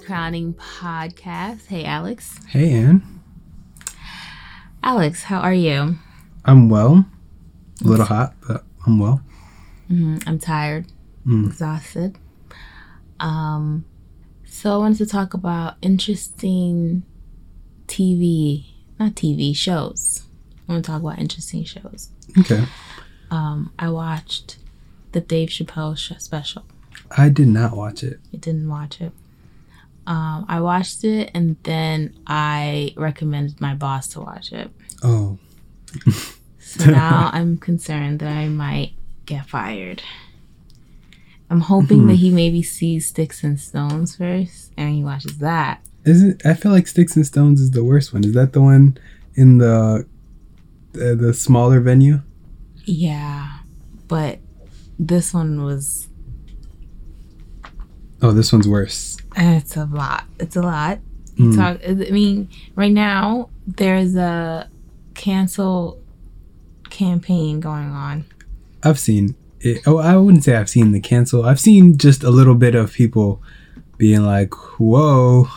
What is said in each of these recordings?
Crowning Podcast. Hey, Alex. Hey, Ann. Alex, how are you? I'm well. A little hot, but I'm well. hmm I'm tired, Mm. exhausted. Um, so I wanted to talk about interesting TV, not TV shows. I want to talk about interesting shows. Okay. Um, I watched the Dave Chappelle special. I did not watch it. I didn't watch it. Um, I watched it and then I recommended my boss to watch it. Oh, So now I'm concerned that I might get fired. I'm hoping that he maybe sees Sticks and Stones first and he watches that. isn't? I feel like Sticks and Stones is the worst one. Is that the one in the the, the smaller venue? Yeah, but this one was. Oh, this one's worse. It's a lot. It's a lot. You Mm. Talk. I mean, right now there's a cancel campaign going on. I've seen it. Oh, I wouldn't say I've seen the cancel. I've seen just a little bit of people being like, "Whoa,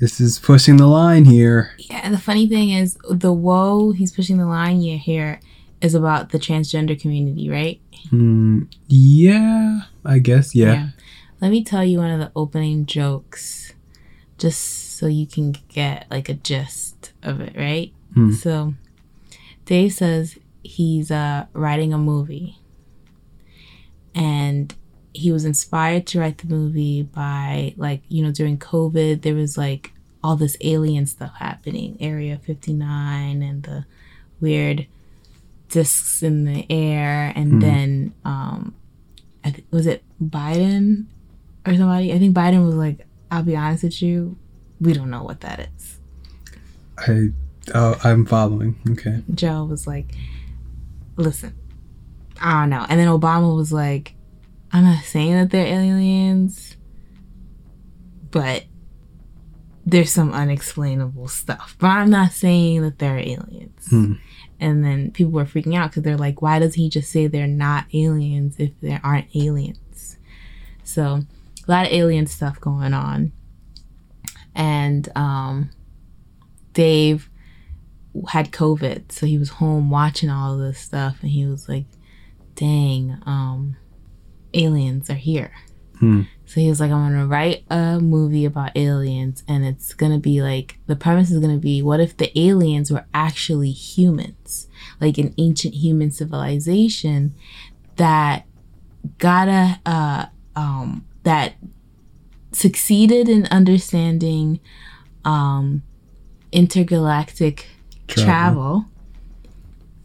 this is pushing the line here." Yeah, the funny thing is, the whoa he's pushing the line you here is about the transgender community, right? Mm, yeah, I guess. Yeah. Let me tell you one of the opening jokes, just so you can get like a gist of it, right? Hmm. So, Dave says he's uh, writing a movie, and he was inspired to write the movie by like you know during COVID there was like all this alien stuff happening, Area Fifty Nine, and the weird discs in the air, and Hmm. then um, I th- was it Biden or somebody? I think Biden was like, "I'll be honest with you, we don't know what that is." I. Oh, I'm following. Okay. Joe was like, "Listen, I don't know," and then Obama was like, "I'm not saying that they're aliens, but." There's some unexplainable stuff, but I'm not saying that they're aliens. Hmm. And then people were freaking out because they're like, why doesn't he just say they're not aliens if there aren't aliens? So, a lot of alien stuff going on. And um, Dave had COVID, so he was home watching all of this stuff, and he was like, dang, um, aliens are here. Hmm. So he was like, I'm gonna write a movie about aliens, and it's gonna be like the premise is gonna be what if the aliens were actually humans, like an ancient human civilization that got a uh, um, that succeeded in understanding um, intergalactic Travel. travel,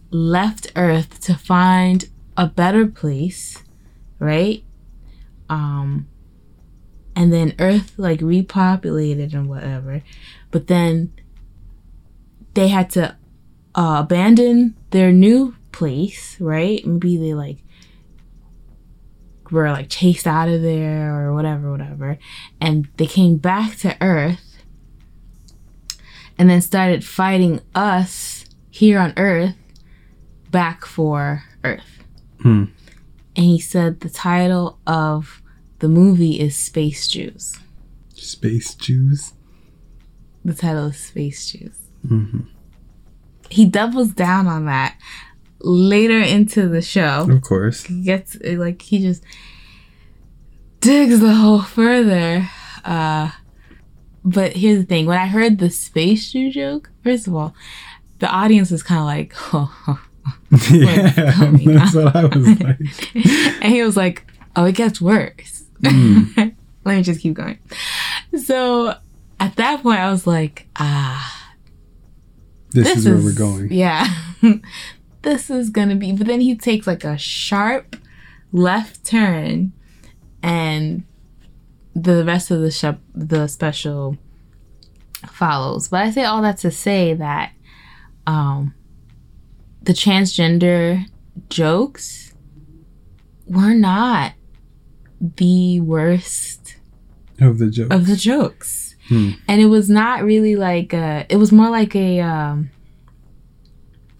left Earth to find a better place, right? Um, and then Earth like repopulated and whatever, but then they had to uh, abandon their new place, right? Maybe they like were like chased out of there or whatever, whatever, and they came back to Earth and then started fighting us here on Earth back for Earth. Hmm. And he said the title of the movie is Space Jews. Space Jews. The title is Space Jews. hmm He doubles down on that later into the show. Of course. He gets like he just digs the hole further. Uh, but here's the thing: when I heard the Space Jew joke, first of all, the audience was kind of like, oh, yeah, that's what I was like. and he was like, "Oh, it gets worse." Mm. Let me just keep going. So at that point, I was like, "Ah, This, is, where we're going. Yeah, this is gonna be." But then he takes like a sharp left turn, and the rest of the shep- the special follows. But I say all that to say that um, the transgender jokes were not the worst Of the jokes. of the jokes. Hmm. And it was not really like a, it was more like a um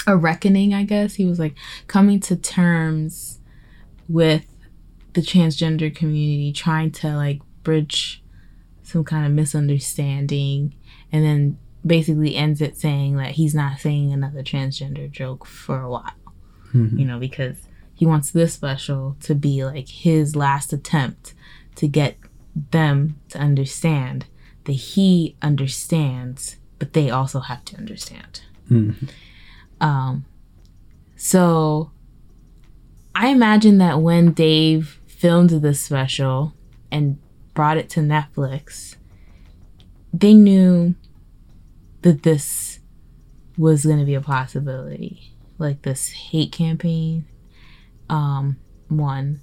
a reckoning, I guess. He was like coming to terms with the transgender community, trying to like bridge some kind of misunderstanding, and then basically ends it saying that he's not saying another transgender joke for a while. Mhm. You know, because he wants this special to be like his last attempt to get them to understand that he understands, but they also have to understand. Mhm. Um, so I imagine that when Dave filmed this special and brought it to Netflix, they knew that this was going to be a possibility. Like this hate campaign. Um, one.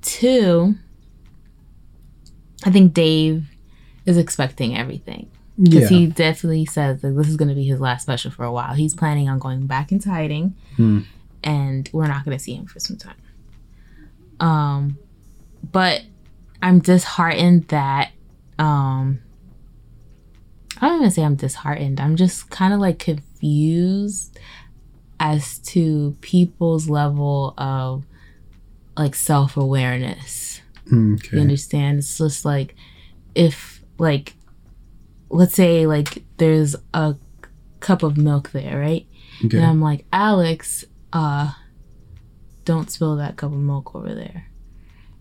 Two, I think Dave is expecting everything Yeah. because he definitely says that this is going to be his last special for a while. He's planning on going back into hiding, Hmm. and we're not going to see him for some time. Um, but I'm disheartened that um, I don't even say I'm disheartened. I'm just kind of like confused as to people's level of like self awareness. You Okay. understand? It's just like if like let's say like there's a cup of milk there, right? And I'm like, Alex, uh, don't spill that cup of milk over there.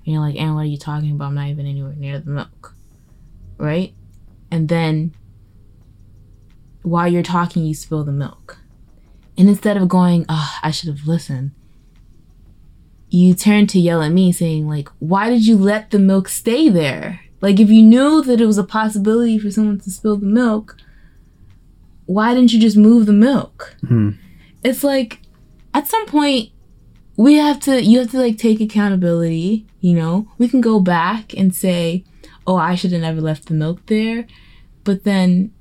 And you're like, Anne, what are you talking about? I'm not even anywhere near the milk. Right? And then while you're talking, you spill the milk. And instead of going, oh, I should have listened, you turn to yell at me saying, like, why did you let the milk stay there? Like, if you knew that it was a possibility for someone to spill the milk, why didn't you just move the milk? Hmm. It's like, at some point, we have to, you have to like take accountability, you know? We can go back and say, oh, I should have never left the milk there. But then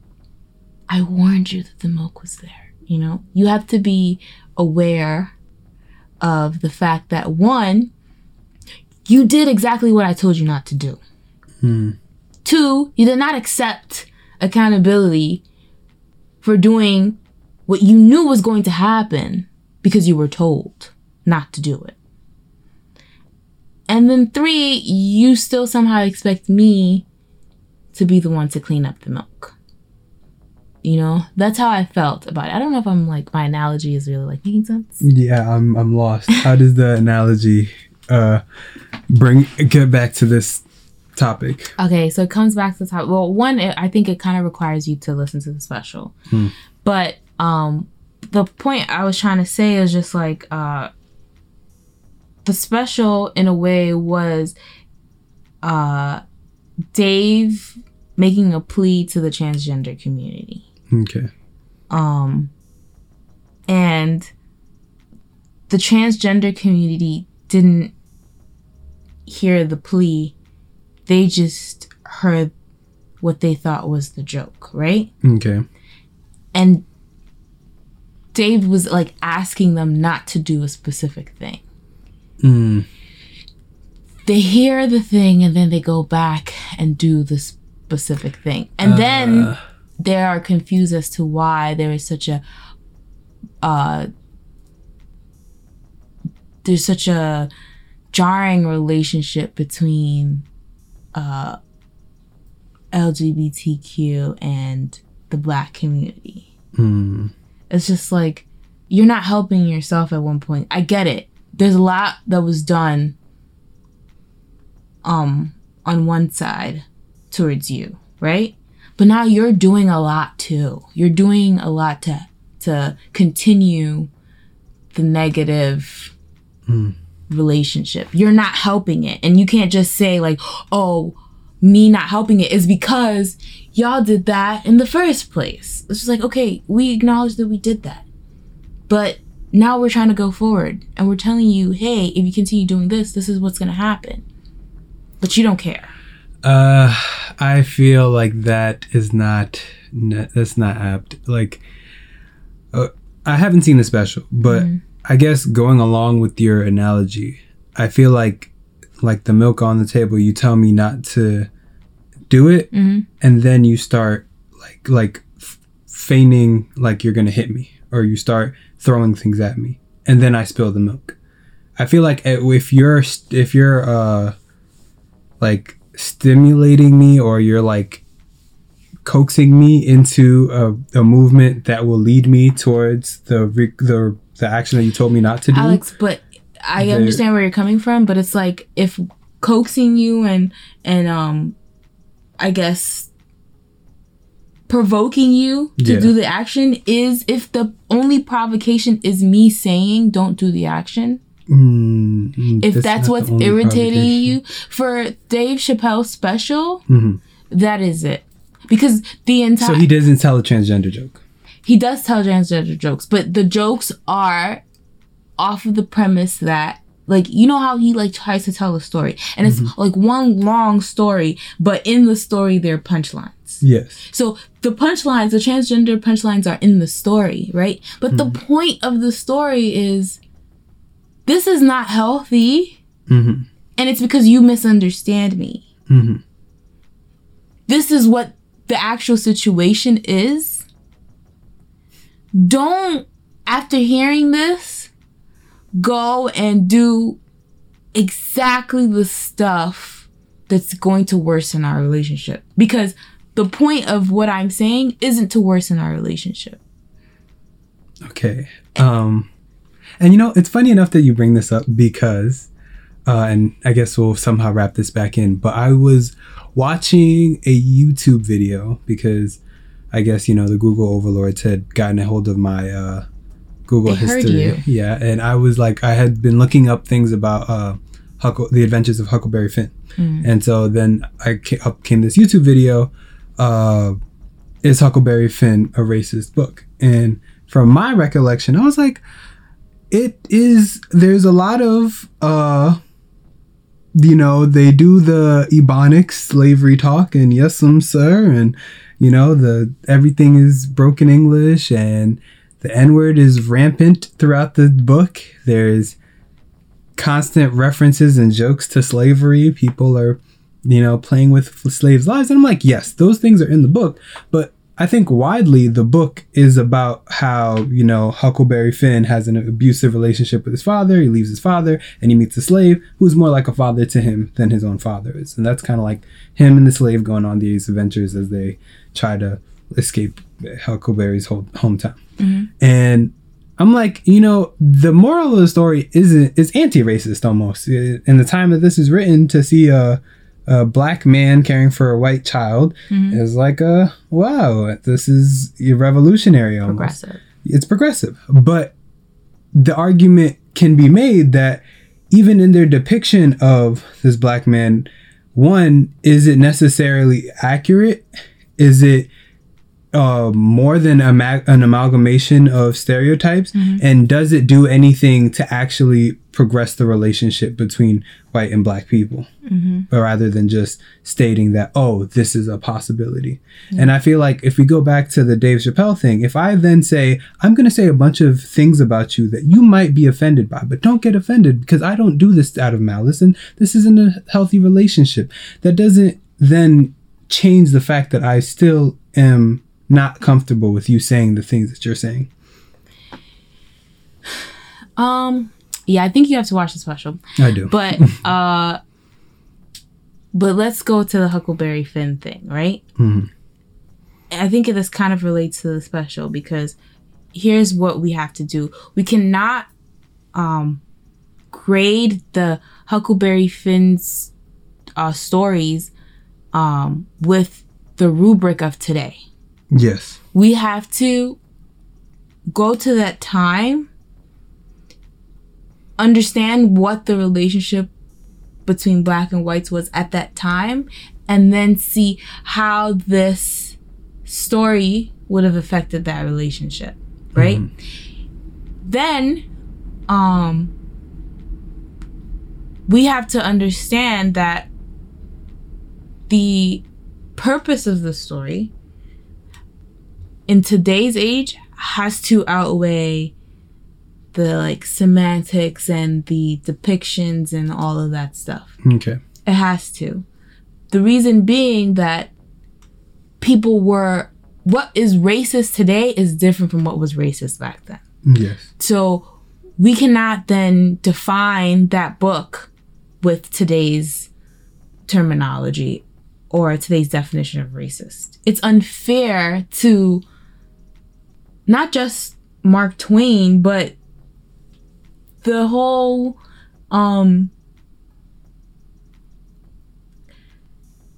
I warned you that the milk was there, you know? You have to be aware of the fact that one, you did exactly what I told you not to do. Hmm. Two, you did not accept accountability for doing what you knew was going to happen because you were told not to do it. And then three, you still somehow expect me to be the one to clean up the milk. You know, that's how I felt about it. I don't know if I'm like my analogy is really like making sense. Yeah, I'm I'm lost. How does the analogy uh bring get back to this topic? Okay, so it comes back to the topic. Well, one, it, I think it kind of requires you to listen to the special. Hmm. But um, the point I was trying to say is just like uh, the special, in a way, was uh, Dave making a plea to the transgender community. Okay. Um, and the transgender community didn't hear the plea, they just heard what they thought was the joke, right? Okay. And Dave was like asking them not to do a specific thing. Mm. They hear the thing and then they go back and do the specific thing. And then Uh, they are confused as to why there is such a uh there's such a jarring relationship between uh LGBTQ and the black community. mm. It's just like you're not helping yourself at one point. I get it. There's a lot that was done um on one side towards you, right? But now you're doing a lot too. You're doing a lot to to continue the negative Mm. Relationship. You're not helping it. And you can't just say like, "Oh, me not helping it is because y'all did that in the first place." It's just like, "Okay, we acknowledge that we did that." But now we're trying to go forward and we're telling you, "Hey, if you continue doing this, this is what's going to happen." But you don't care. Uh, I feel like that is not that's not apt. Like, uh, I haven't seen the special, but I guess going along with your analogy, I feel like like the milk on the table. You tell me not to do it, Mhm. and then you start like like f- feigning like you're gonna hit me, or you start throwing things at me, and then I spill the milk. I feel like eh, if you're if you're uh like stimulating me or you're like coaxing me into a, a movement that will lead me towards the re- the the action that you told me not to do. Alex, but I understand where you're coming from, but it's like if coaxing you and and um I guess provoking you to Yeah. do the action is if the only provocation is me saying don't do the action. Mm, If that's, the what's irritating you for Dave Chappelle special, Mhm. that is it. Because the entire So he doesn't tell a transgender joke. He does tell transgender jokes, but the jokes are off of the premise that like you know how he like tries to tell a story and it's like one long story, but in the story there are punchlines. Yes. So the punchlines, the transgender punchlines are in the story, right? But the point of the story is this is not healthy hmm and it's because you misunderstand me. hmm this is what the actual situation is, don't, after hearing this, go and do exactly the stuff that's going to worsen our relationship. Because the point of what I'm saying isn't to worsen our relationship. Okay. Um, and you know, it's funny enough that you bring this up because, uh, and I guess we'll somehow wrap this back in. But I was watching a YouTube video because I guess you know the Google overlords had gotten a hold of my uh, Google They history. you. Yeah, and I was like, I had been looking up things about uh, Huckle, the Adventures of Huckleberry Finn, and so then I ca- up came this YouTube video. Uh, is Huckleberry Finn a racist book? And from my recollection, I was like, it is. There's a lot of, uh, you know, they do the Ebonics slavery talk, and yes, um, sir, and you know, the everything is broken English, and the N word is rampant throughout the book. There's constant references and jokes to slavery. People are, you know, playing with slaves' lives. And I'm like, yes, those things are in the book. But I think widely the book is about how, you know, Huckleberry Finn has an abusive relationship with his father. He leaves his father and he meets a slave who's more like a father to him than his own father is. And that's kind of like him and the slave going on these adventures as they try to escape Huckleberry's whole hometown. Mm-hmm. And I'm like, you know, the moral of the story isn't is anti-racist almost. In the time that this is written, to see a a black man caring for a white child mm-hmm. is like a wow, this is revolutionary almost. Progressive. It's progressive, but the argument can be made that even in their depiction of this black man, one is it necessarily accurate? Is it uh, more than a ma- an amalgamation of stereotypes? And does it do anything to actually progress the relationship between white and black people? Or rather than just stating that, oh, this is a possibility. And I feel like if we go back to the Dave Chappelle thing, if I then say, I'm going to say a bunch of things about you that you might be offended by, but don't get offended because I don't do this out of malice and this isn't a healthy relationship, that doesn't then change the fact that I still am not comfortable with you saying the things that you're saying. Um, yeah, I think you have to watch the special. I do. But uh but let's go to the Huckleberry Finn thing, right? Mm-hmm. I think this kind of relates to the special because here's what we have to do. We cannot um grade the Huckleberry Finn's uh stories um with the rubric of today. yes. We have to go to that time, understand what the relationship between black and whites was at that time, and then see how this story would have affected that relationship, right? Then, um, we have to understand that the purpose of the story in today's age has to outweigh the like semantics and the depictions and all of that stuff. Okay. It has to. The reason being that people were what is racist today is different from what was racist back then. Yes. So we cannot then define that book with today's terminology or today's definition of racist. It's unfair to not just Mark Twain, but the whole um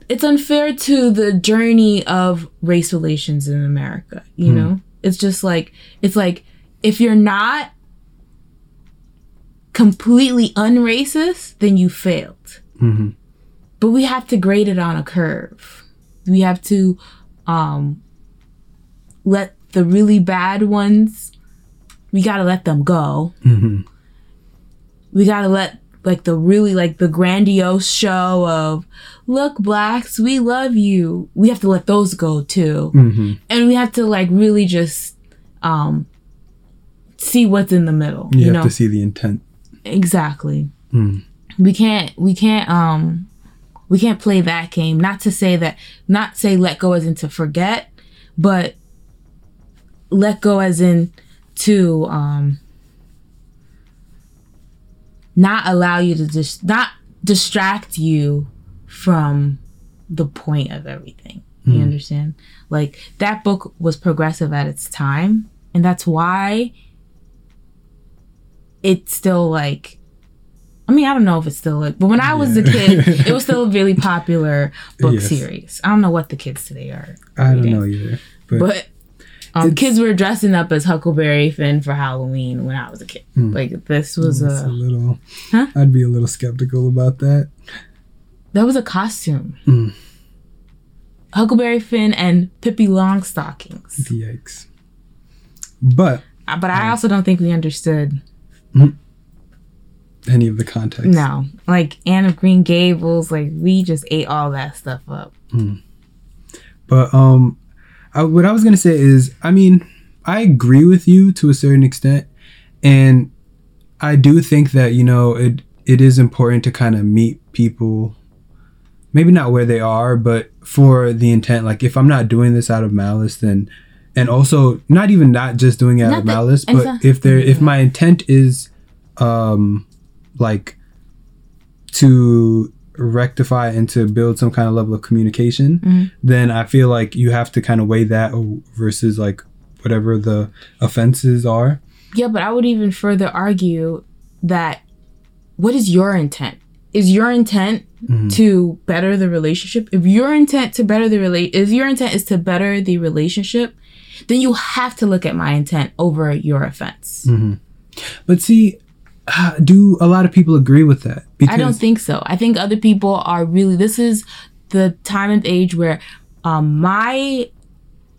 it's unfair to the journey of race relations in America, you know? It's just like it's like if you're not completely unracist, then you failed. hmm But we have to grade it on a curve. We have to um let the really bad ones we got to let them go. hmm we gotta let like the really like the grandiose show of look blacks we love you we have to let those go too hmm and we have to like really just um see what's in the middle You, you, have know to see the intent. exactly Mm. we can't we can't um we can't play that game. Not to say that not say let go as in to forget but let go as in to um not allow you to just not distract you from the point of everything. You understand? Like that book was progressive at its time and that's why it's still like I mean, I don't know if it's still like, but when I was a kid, it was still a really popular book Yes. series. I don't know what the kids today are, I don't know either. But, but um, kids were dressing up as Huckleberry Finn for Halloween when I was a kid. Like this was a a little Huh? I'd be a little skeptical about that. that was a costume. Mm. Huckleberry Finn and Pippi Longstockings. Yikes. But Uh, But I also don't think we understood. Any of the context. No, like Anne of Green Gables, like we just ate all that stuff up. But um, I, what I was gonna say is, I mean, I agree with you to a certain extent, and I do think that you know it it is important to kind of meet people, maybe not where they are, but for the intent. Like if I'm not doing this out of malice, then and also not even not just doing it out Not of that- malice, but exactly. if there if my intent is um like to rectify and to build some kind of level of communication Mhm. then i feel like you have to kind of weigh that versus like whatever the offenses are Yeah, but I would even further argue that what is your intent? Is your intent Mhm. to better the relationship? If your intent to better the relate if your intent is to better the relationship, then you have to look at my intent over your offense. but see do a lot of people agree with that because I don't think so. I think other people are really this is the time and age where um my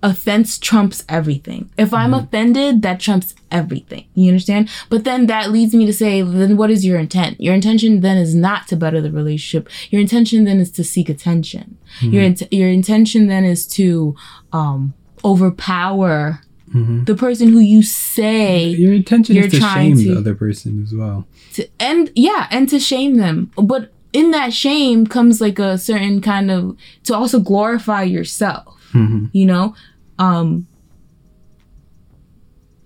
offense trumps everything. If I'm offended, that trumps everything. You understand? But then that leads me to say, then what is your intent? Your intention then is not to better the relationship. Your intention then is to seek attention. Your int- your intention then is to um overpower Mhm. the person who you say your intention You're is to trying shame to- the other person as well to and yeah and to shame them but in that shame comes like a certain kind of to also glorify yourself Mhm. you know um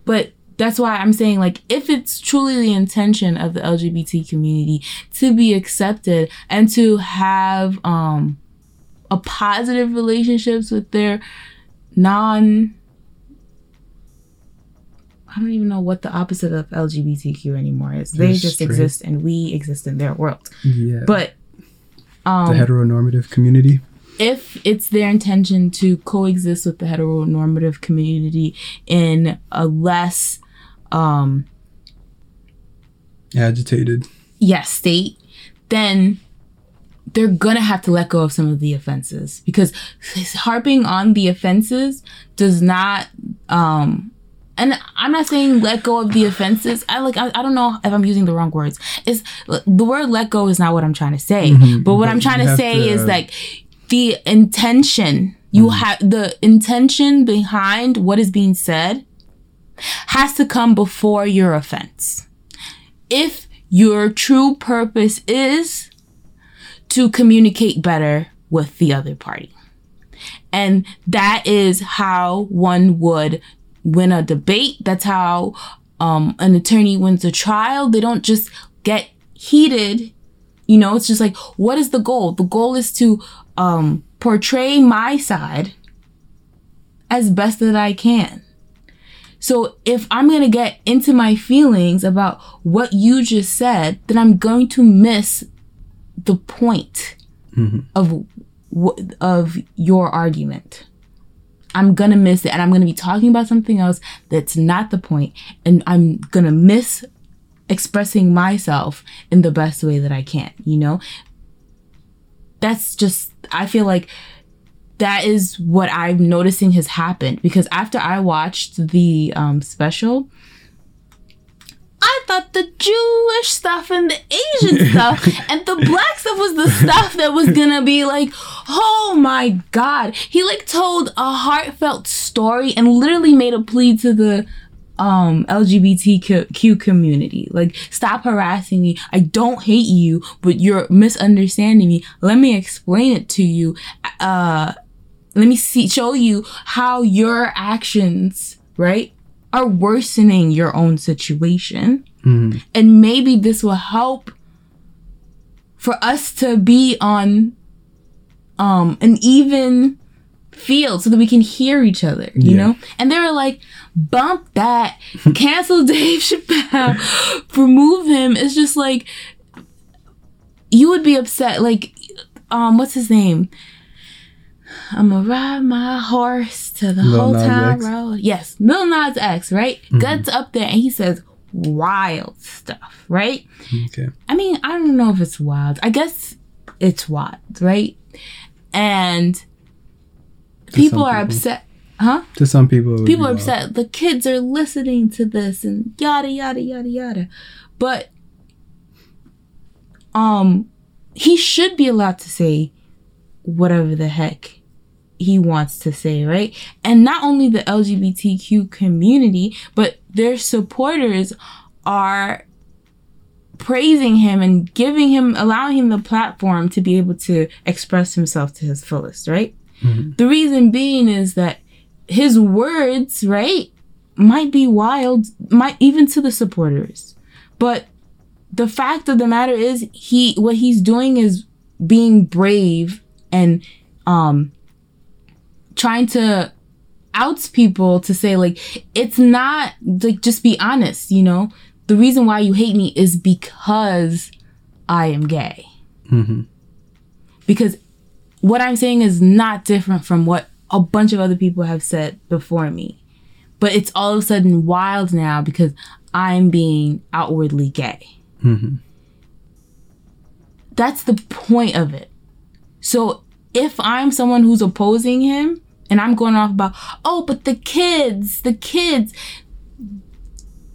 but that's why i'm saying like if it's truly the intention of the lgbt community to be accepted and to have um a positive relationships with their non I don't even know what the opposite of LGBTQ anymore is. They Just straight. exist and we exist in their world. yeah But the um heteronormative community if it's their intention to coexist with the heteronormative community in a less um agitated yes state then they're gonna have to let go of some of the offenses because harping on the offenses does not um and i'm not saying let go of the offenses. I like i, I don't know if i'm using the wrong words. It's the word let go is not what i'm trying to say. Mhm, but what but i'm trying to say to- is like the intention. You have the intention behind what is being said has to come before your offense. If your true purpose is to communicate better with the other party. And that is how one would win a debate. That's how um, an attorney wins a trial. They don't just get heated You know, it's just like, what is the goal? The goal is to um, portray my side as best that I can. So if I'm going to get into my feelings about what you just said, then I'm going to miss the point of wh- of your argument. I'm going to miss it and I'm going to be talking about something else that's not the point and I'm going to miss expressing myself in the best way that I can, you know? That's just I feel like that is what I'm noticing has happened because after I watched the um, special, I thought the Jewish stuff and the Asian stuff and the black stuff was the stuff that was gonna be like, oh my god. He like told a heartfelt story and literally made a plea to the um LGBTQ community. Like, stop harassing me. I don't hate you, but you're misunderstanding me. Let me explain it to you. Uh let me see show you how your actions, right, are worsening your own situation. And maybe this will help for us to be on um an even field so that we can hear each other, you Yeah. know? And they were like, bump that, cancel Dave Chappelle, remove him. It's just like you would be upset, like um, what's his name? I'm gonna ride my horse to the Lil Nas hotel X? Yes, Lil Nas X, right? Gets up there and he says wild stuff, right? Okay. I mean, I don't know if it's wild. I guess it's wild, right? And people are people. upset. Huh? To some people, People are wild. upset. The kids are listening to this and yada yada yada yada. But um he should be allowed to say whatever the heck he wants to say, right? And not only the LGBTQ community, but their supporters are praising him and giving him allowing him the platform to be able to express himself to his fullest, right? The reason being is that his words, right, might be wild, might even to the supporters. But the fact of the matter is he what he's doing is being brave and um trying to outs people to say like it's not like just be honest, you know? The reason why you hate me is because I am gay. Mm-hmm. Because what I'm saying is not different from what a bunch of other people have said before me. But it's all of a sudden wild now because I'm being outwardly gay. Mm-hmm. That's the point of it. So if I'm someone who's opposing him and I'm going off about, oh, but the kids, the kids,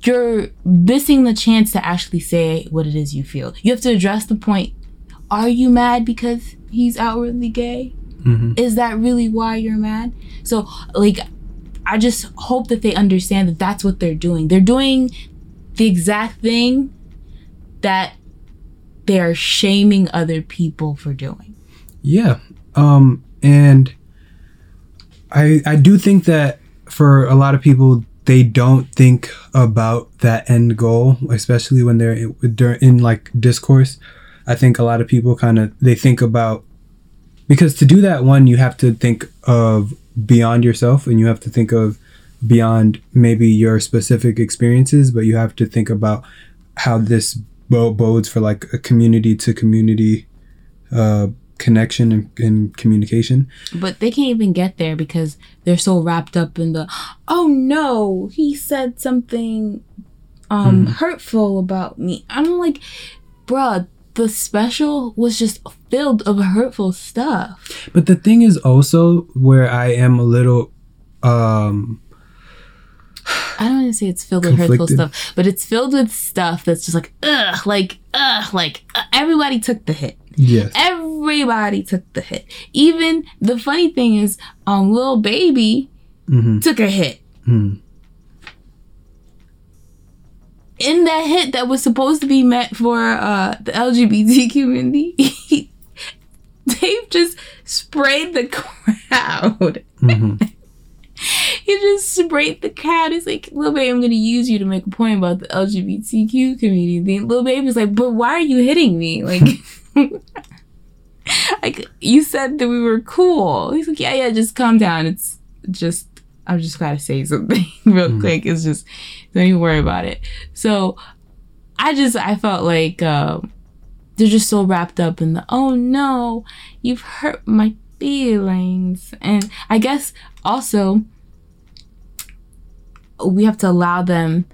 you're missing the chance to actually say what it is you feel. You have to address the point. Are you mad because he's outwardly gay? Is that really why you're mad? So, like, I just hope that they understand that that's what they're doing. They're doing the exact thing that they are shaming other people for doing. Yeah. Um and I I do think that for a lot of people they don't think about that end goal, especially when they're in, they're in like discourse. I think a lot of people kind of they think about because to do that one you have to think of beyond yourself and you have to think of beyond maybe your specific experiences, but you have to think about how this bodes for like a community to community uh, connection and, and communication. But they can't even get there because they're so wrapped up in the, oh no, he said something um hurtful about me. I'm like, bruh, the special was just filled of hurtful stuff. But the thing is also where I am a little um I don't want to say it's filled with hurtful stuff, but it's filled with stuff that's just like, ugh, like, ugh, like, uh, everybody took the hit. yes. Everybody took the hit. Even the funny thing is, um, little baby took a hit. In that hit that was supposed to be meant for uh, the LGBT community, Dave just sprayed the crowd. he just sprayed the crowd. He's like, little baby, I'm gonna use you to make a point about the LGBTQ community. The little baby's like, but why are you hitting me? Like, like you said that we were cool. He's like, yeah, yeah, just calm down. It's just I'm just gotta say something real Mm. quick. It's just don't even worry about it. So I just I felt like um they're just so wrapped up in the oh no, you've hurt my feelings. And I guess also we have to allow them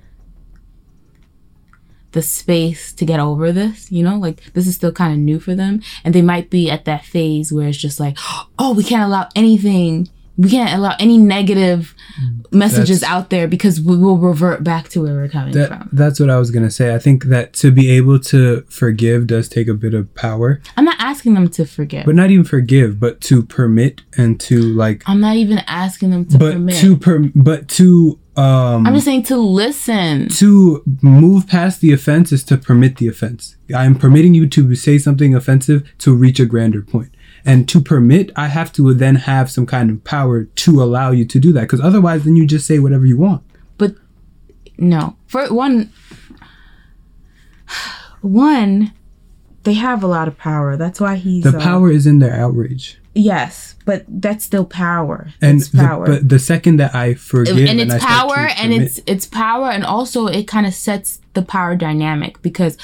the space to get over this, you know? Like this is still kind of new for them and they might be at that phase where it's just like, "Oh, we can't allow anything we can't allow any negative mm. messages That's- out there because we will revert back to where we're coming That, from. that's what I was gonna say. I think that to be able to forgive does take a bit of power, I'm not asking them to forgive. but not even forgive, but to permit and to like, I'm not even asking them to but permit. to per, but to um I'm just saying to listen. to move past the offense is to permit the offense. I am permitting you to say something offensive to reach a grander point. And to permit, I have to then have some kind of power to allow you to do that. Because otherwise, then you just say whatever you want. But no. For one one they have a lot of power. That's why he's The uh, power is in their outrage. Yes, but that's still power. And it's the, power. but the second that I forgive and it's I start to power and permit- it's it's power and also it kind of sets the power dynamic because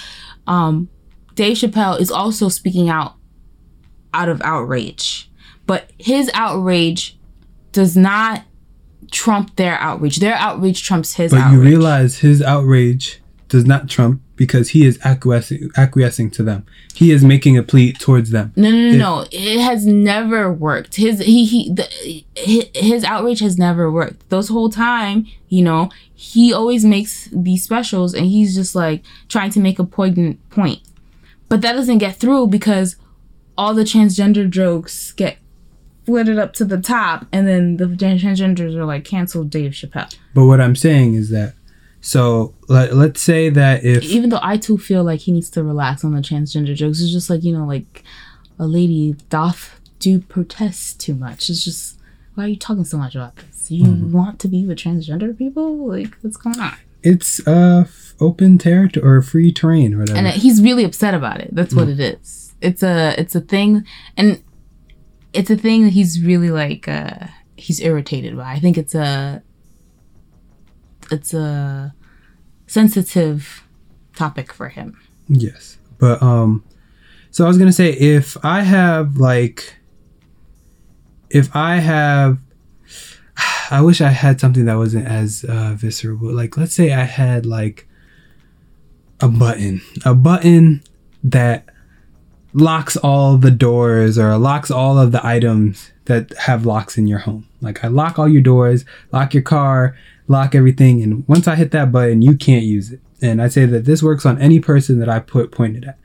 um Dave Chappelle is also speaking out out of outrage. But his outrage does not trump their outrage. Their outrage trumps his but outrage. you realize his outrage does not trump because he is acquiescing, acquiescing to them. He is making a plea towards them. No, no, no, no. It has never worked. His he he the, his outrage has never worked. Those whole time, you know, he always makes these specials, and he's just like trying to make a poignant point, but that doesn't get through because all the transgender jokes get flitted up to the top, and then the transgenders are like cancel Dave Chappelle. But what I'm saying is that, so let, let's say that if Even though I too feel like he needs to relax on the transgender jokes, it's just like you know, like a lady doth do protest too much. It's just why are you talking so much about this? You Mm-hmm. want to be with transgender people? Like what's going on? it's uh f- open territory or free terrain or whatever. And he's really upset about it. That's Mm. what it is. It's a it's a thing, and it's a thing that he's really like uh he's irritated by. I think it's a it's a sensitive topic for him. Yes. But um so I was going to say if I have like if I have I wish I had something that wasn't as uh visceral. Like let's say I had like a button, a button that locks all the doors or locks all of the items that have locks in your home. Like I lock all your doors, lock your car, lock everything, and once I hit that button, you can't use it. And I say that this works on any person that I put pointed at.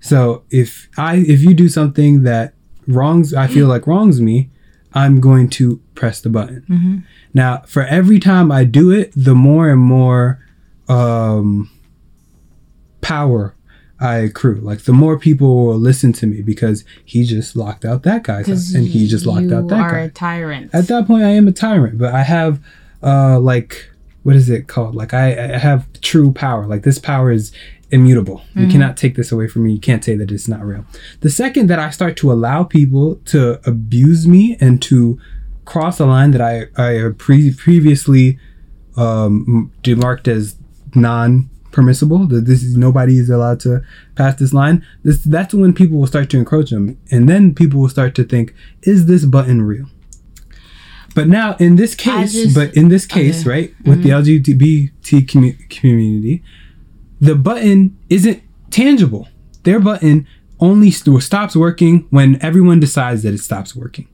So if I if you do something that wrongs I feel like wrongs me, I'm going to press the button. Now, for every time I do it, the more and more um, power I accrue. Like the more people will listen to me because he just locked out that guy, and he just locked out that are guy. a tyrant. At that point, I am a tyrant, but I have uh, like what is it called? Like I, I have true power. Like this power is immutable. You cannot take this away from me. You can't say that it's not real. The second that I start to allow people to abuse me and to cross a line that I I pre- previously um, demarked as non permissible that this is nobody is allowed to pass this line this that's when people will start to encroach them and then people will start to think is this button real but now in this case just- but in this case okay. right with the mm-hmm. lgbt commu- community the button isn't tangible their button only st- stops working when everyone decides that it stops working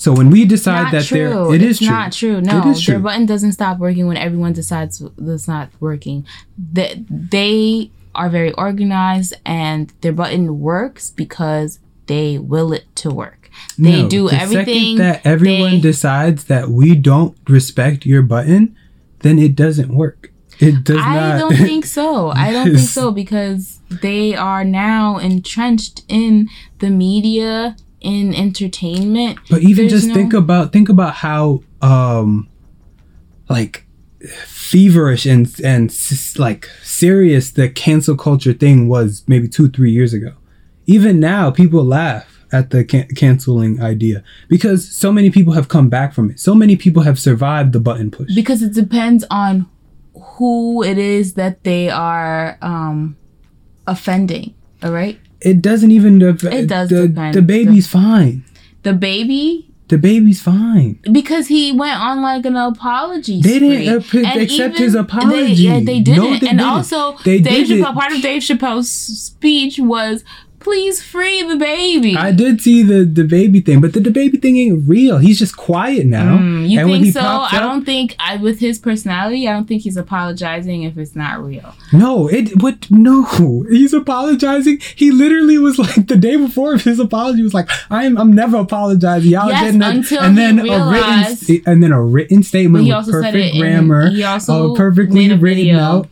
so when we decide not that true. they're it is it's true not true. No, it is true their button doesn't stop working when everyone decides that's not working. That they are very organized, and their button works because they will it to work. They No, do the everything Second that everyone they- decides that we don't respect your button, then it doesn't work. It does I not. I don't think so. I don't think so because they are now entrenched in the media, in entertainment. but even There's just no- think about think about how um like feverish and and like serious the cancel culture thing was maybe two three years ago. even now people laugh at the can- canceling idea because so many people have come back from it. So many people have survived the button push. because it depends on who it is that they are um offending all right It doesn't even. dep- It does The, depend. the baby's fine. the baby The baby's fine. because he went on like an apology They spree. didn't p- And accept his apology. they, yeah, they didn't No, they and didn't. also They Dave didn't. Chappelle, part of Dave Chappelle's speech was please free the baby I did see the the baby thing, but the, the baby thing ain't real. He's just quiet now. Mm, you and when think he so? I up- don't think I with his personality, I don't think he's apologizing if it's not real. No, it what no. He's apologizing. He literally was like the day before of his apology was like, I'm I'm never apologizing. Y'all Yes, it. until and he then a written and then a written statement with perfect it in- grammar. he also uh, perfectly written out.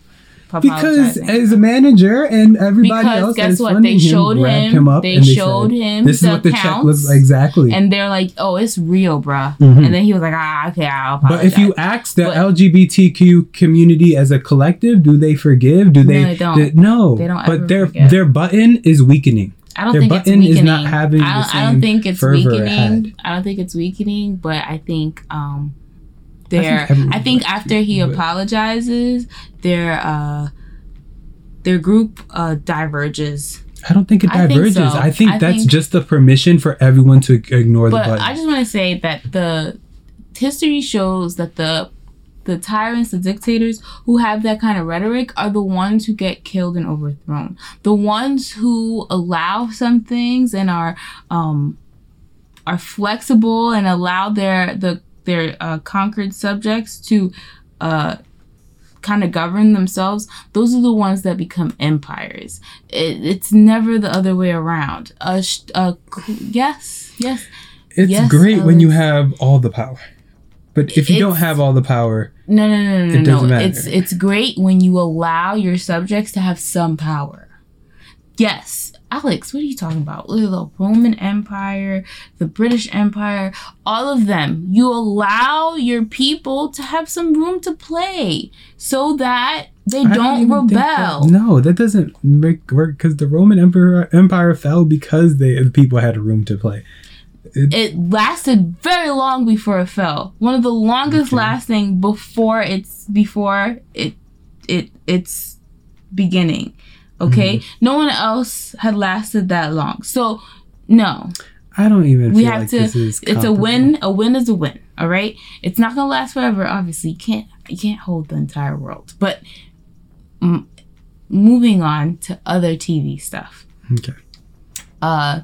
Because as a manager and everybody Because else that guess is what? They showed him, him- him up they and they showed said, him This is what the check looks exactly. and they're like, "Oh, it's real, bruh." Mhm. And then he was like, "Ah, okay, I'll apologize." But if you ask the But- LGBTQ community as a collective, do they forgive? Do they? they don't. th- no, They don't But their forgive. their button is weakening. I don't their think it's button is weakening. not having I don't, I don't think it's it weakening. I don't think it's weakening, but I think um, think their everyone I think after he but- apologizes, their uh, their group uh, diverges. I don't think it I think diverges. so. I think I that's think- just the permission for everyone to ignore the But button. I just want to say that the history shows that the the tyrants, the dictators who have that kind of rhetoric are the ones who get killed and overthrown. The ones who allow some things and are um are flexible and allow their the their uh, conquered subjects to uh kind of govern themselves those are the ones that become empires it, it's never the other way around uh, sh- uh yes yes it's yes, great when you have all the power. But if you don't have all the power, No, no, no, no, It no. doesn't matter. It's it's great when you allow your subjects to have some power. Yes, Alex, what are you talking about? Look at The Roman Empire, the British Empire, all of them. You allow your people to have some room to play so that they don't even think that- rebel. no, that doesn't make work because the Roman Emperor Empire fell because they the people had a room to play. It lasted very long before it fell. One of the longest Okay. lasting before it's before it it its beginning. Okay? Mm-hmm. No one else had lasted that long. So no. I don't even We feel have like to this is it's a win. A win is a win. All right? It's not to last forever. Obviously, you can't you can't hold the entire world. But m- moving on to other TV stuff. Okay. uh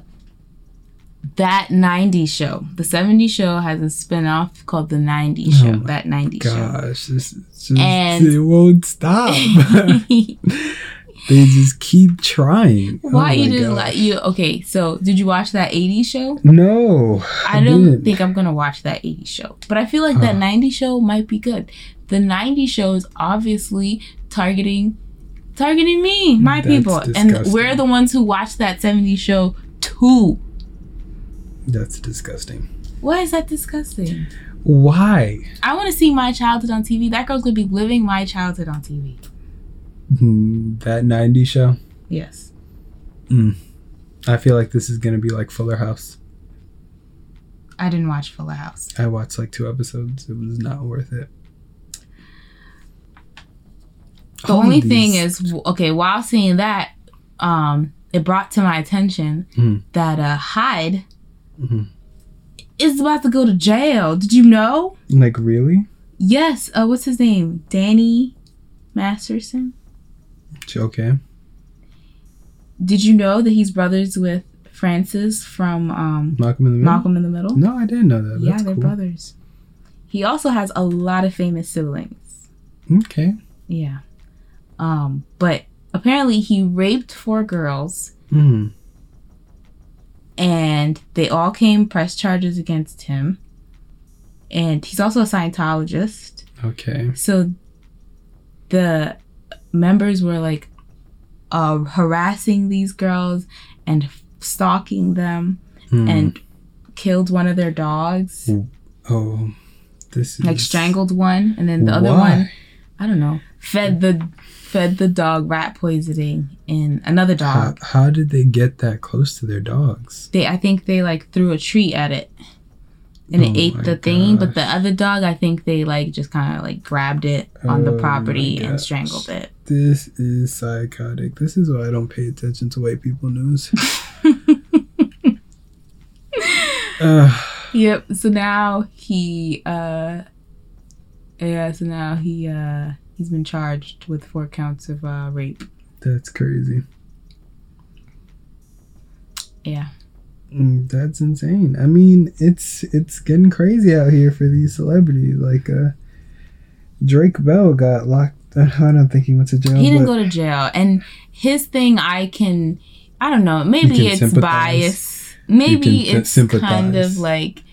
that 90s show the 70s show has a spin-off called the 90s Oh show that 90s Gosh, this is just And- it won't stop. they just keep trying. Oh why my you didn't God. like you okay so did you watch that 80s show No, i don't didn't. think i'm gonna watch that 80s show but i feel like that Oh. 90s show might be good the 90s show is obviously targeting targeting me my That's people and we're the ones who watched that 70s show too That's disgusting. why is that disgusting Why? I want to see my childhood on TV. That girl's gonna be living my childhood on TV. Hmm, That 90s show. Yes. I feel like this is gonna be like Fuller House. I didn't watch Fuller House. I watched like two episodes. It was not worth it. The All only thing is, okay, while seeing that, um, it brought to my attention Mhm. that uh, Hyde Mhm. is about to go to jail. Did you know? like really? Yes. Uh, what's his name? Danny Masterson. Okay. Did you know that he's brothers with Francis from um, Malcolm in the Middle. Malcolm in the Middle? No, I didn't know that. yeah, That's they're cool. brothers. He also has a lot of famous siblings. Okay. Yeah. Um, but apparently he raped four girls Mm. and they all came press charges against him. And he's also a Scientologist. Okay. So the members were like uh, harassing these girls and stalking them Mm. and killed one of their dogs, oh, this is like strangled one, and then the other one, I don't know. fed the fed the dog rat poisoning and another dog. how did they get that close to their dogs? They I think they like threw a treat at it. And Oh it ate the thing, but the other dog, I think they like just kind of like grabbed it on the Oh property and strangled it. This is psychotic. This is why I don't pay attention to white people news. uh, Yep. So now he uh yeah, so now he uh he's been charged with four counts of uh rape. that's crazy. Yeah. Mm, That's insane. I mean, it's it's getting crazy out here for these celebrities. Like uh, Drake Bell got locked. I don't think he went to jail. He didn't go to jail. And his thing I can I don't know, maybe it's sympathize. bias. Maybe it's sympathize. kind of like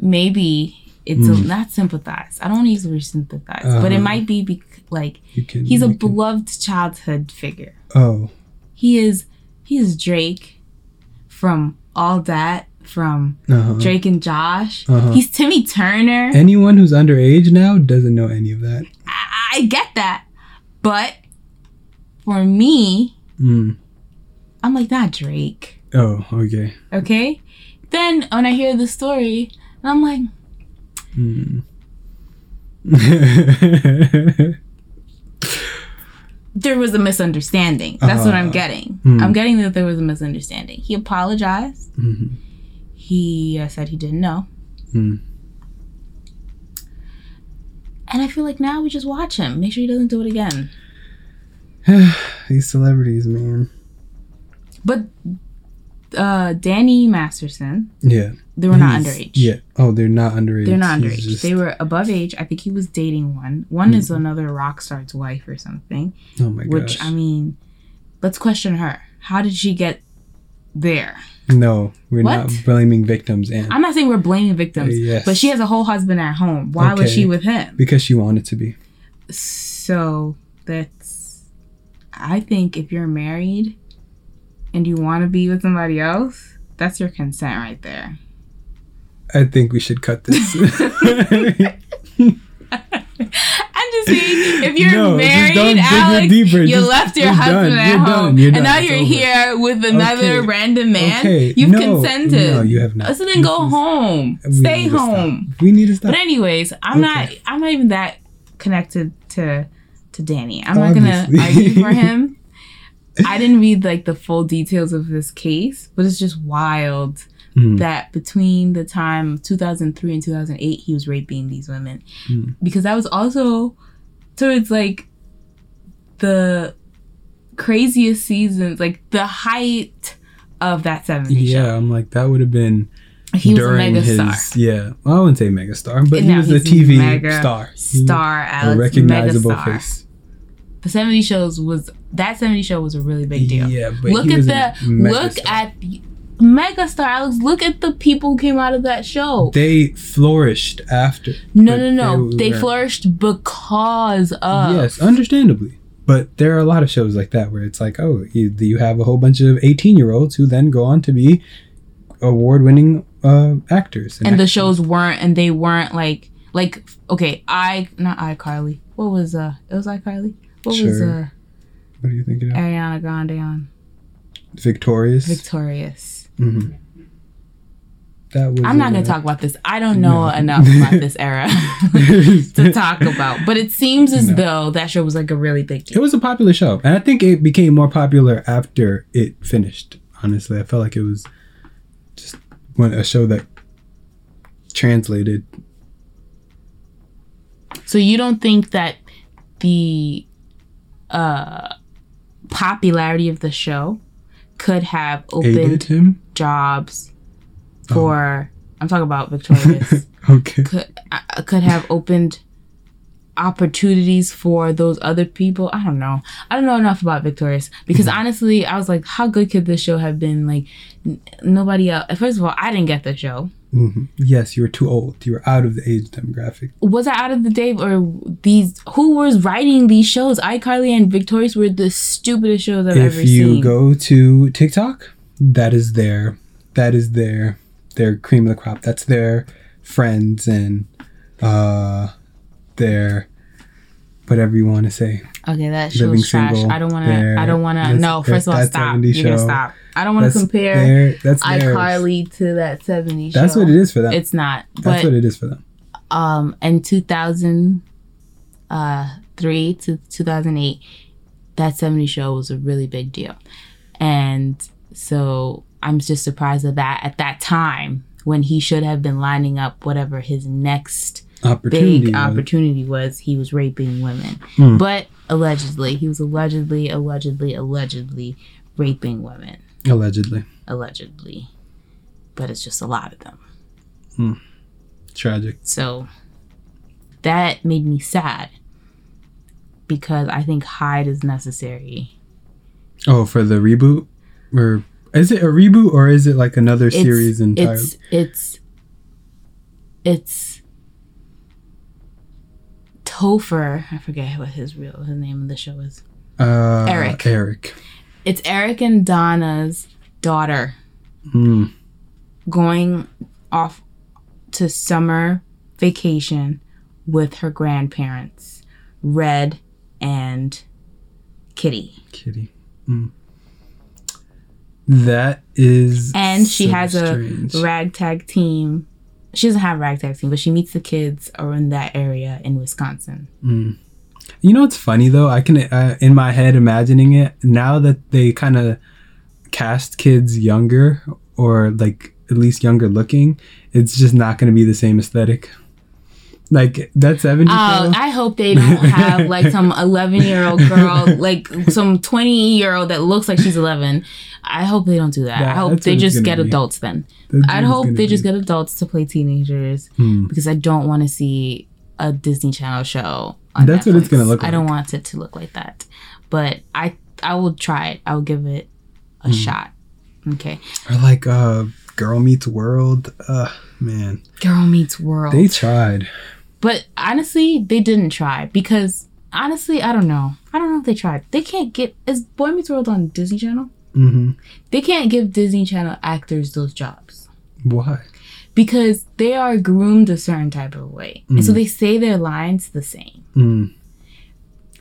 maybe it's a, Mm. not sympathize. I don't want to use the word sympathize, but it Uh-huh. might be bec- like can. he's a can- beloved childhood figure. oh, He is he is Drake from all that from uh-huh. Drake and Josh. Uh-huh. He's Timmy Turner. Anyone who's underage now doesn't know any of that. I, I get that. But for me, Mm. I'm like, not Drake. Oh, okay. Okay? Then when I hear the story, I'm like, Mm. there was a misunderstanding. That's what I'm Uh, getting. hmm. I'm getting that there was a misunderstanding. He apologized. Mhm. He uh, said he didn't know. Mm. And I feel like now we just watch him. Make sure he doesn't do it again. These celebrities, man. But uh Danny Masterson, Yeah. they were not He's- underage. Yeah. Oh, they're not underage. They're not He's underage. just- They were above age. I think he was dating one. One is Mhm. another rock star's wife or something. oh my gosh. Which. I mean, let's question her. How did she get there? no, we're What? not blaming victims, and I'm not saying we're blaming victims, Uh, yes. but she has a whole husband at home. Why was she with him? because she wanted to be. So that's. I think if you're married and you want to be with somebody else, that's your consent right there. I think we should cut this. I'm just saying, if you're No, married, don't dig it Alex, you Just- left your husband done. at home, done. And now you're over. here with another Okay. random man. Okay. You've No, consented. no, you have not. So then go home. Stay need to stop. home. We need to stop. But anyways, I'm not. I'm not even that connected to to Danny. I'm not gonna argue for him. I didn't read like the full details of this case, but it's just wild Mm. that between the time of 2003 and 2008, he was raping these women. Mm. Because that was also towards like the craziest seasons, like the height of that 70s yeah, I'm like that would have been show. He was a during mega his star. yeah. Well, I wouldn't say mega star, but he was a TV mega star. Star, a recognizable mega star. face. The 70 shows was that 70 show was a really big deal. Yeah, but look he at was the look star. at Megastar Alex. Look at the people who came out of that show. They flourished after. no, no, no. they They, flourished because of. Yes, understandably. But there are a lot of shows like that where it's like, oh, you, you have a whole bunch of 18 year olds who then go on to be award winning uh, actors. and the shows weren't, and they weren't like, like okay, I not iCarly. What was uh? It was iCarly. What was uh? What are you thinking of? Ariana Grande on Victorious. Victorious. Hmm That was. I'm not gonna uh, talk about this. I don't know No. enough about this era to talk about. But it seems as No. though that show was like a really big It was a popular show, and I think it became more popular after it finished. Honestly, I felt like it was just one a show that translated. So you don't think that the uh popularity of the show could have Aided opened him. Jobs Oh. for I'm talking about Victorious okay. could uh, could have opened opportunities for those other people. I don't know. I don't know enough about Victorious because Mm-hmm. honestly, I was like, how good could this show have been? Like, n- nobody else. First of all, I didn't get the show. hmm Yes, you were too old. You were out of the age demographic. Was I out of the day or these? Who was writing these shows? iCarly and Victorious were the stupidest shows I've if ever seen. If you go to TikTok, that is their that is their their cream of the crop. That's their friends and uh their whatever you want to say. Okay, that show Living is trash. Single, I don't want to. I don't want to. No, first of all, stop. You're gonna stop. I don't want to That's compare their- that's theirs. iCarly to that 70s That's show. what it is for them. It's not. that's But what it is for them. um, in 2003 to 2008, that 70 show was a really big deal. And so I'm just surprised at that at that time when he should have been lining up whatever his next Opportunity. big opportunity was, he was raping women. Hmm. But allegedly, he was allegedly, allegedly, allegedly raping women. Allegedly. Allegedly. But it's just a lot of them. Hmm. Tragic. So that made me sad because I think Hyde is necessary. Oh, for the reboot? Or is it a reboot or is it like another It's, series entirely? it's it's it's Topher. I forget what his real his name of the show is. uh, Eric. Eric. It's Eric and Donna's daughter Mm. going off to summer vacation with her grandparents, Red and Kitty. Kitty. Mm. That is. and she so has strange. a ragtag team. She doesn't have a ragtag team, but she meets the kids around that area in Wisconsin. Mm. You know what's funny though? I can uh, in my head imagining it now that they kind of cast kids younger or like at least younger looking. It's just not going to be the same aesthetic. Like that 70s Oh, show? I hope they don't have like some 11 year old girl, like some 20 year old that looks like she's 11. I hope they don't do that. I hope they just get be. adults then. It's hope they just get adults to play teenagers Hmm. because I don't want to see a Disney Channel show. On That's what it's gonna look I don't want it to look like that, but I I will try it. I will give it a Hmm. shot. Okay, Or like uh, Girl Meets World. Uh, man, Girl Meets World. they tried. But honestly, they didn't try because honestly, I don't know. I don't know if they tried. They can't get is Boy Meets World on Disney Channel. hmm They can't give Disney Channel actors those jobs. Why? because they are groomed a certain type of way. And so they say their lines the same. Mm.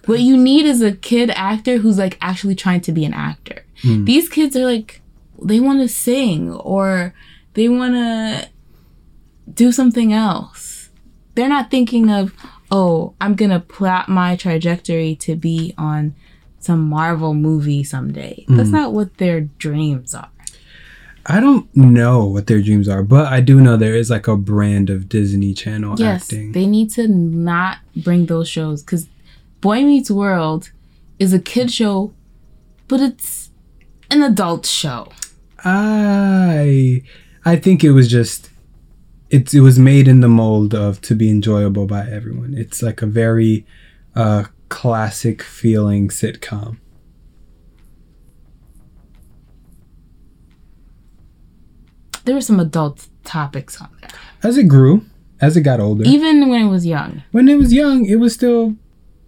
What you need is a kid actor who's like actually trying to be an actor. Mm. These kids are like, they want to sing or they want to do something else. They're not thinking of, oh, I'm going to plot my trajectory to be on some Marvel movie someday. That's hmm. not what their dreams are. I don't know what their dreams are, but I do know there is like a brand of Disney Channel Yes, acting. they need to not bring those shows because Boy Meets World is a kid show, but it's an adult show. I I think it was just it's it was made in the mold of to be enjoyable by everyone. It's like a very uh classic feeling sitcom. There were some adult topics on there, As it grew, as it got older. even when it was young. when it was young, it was still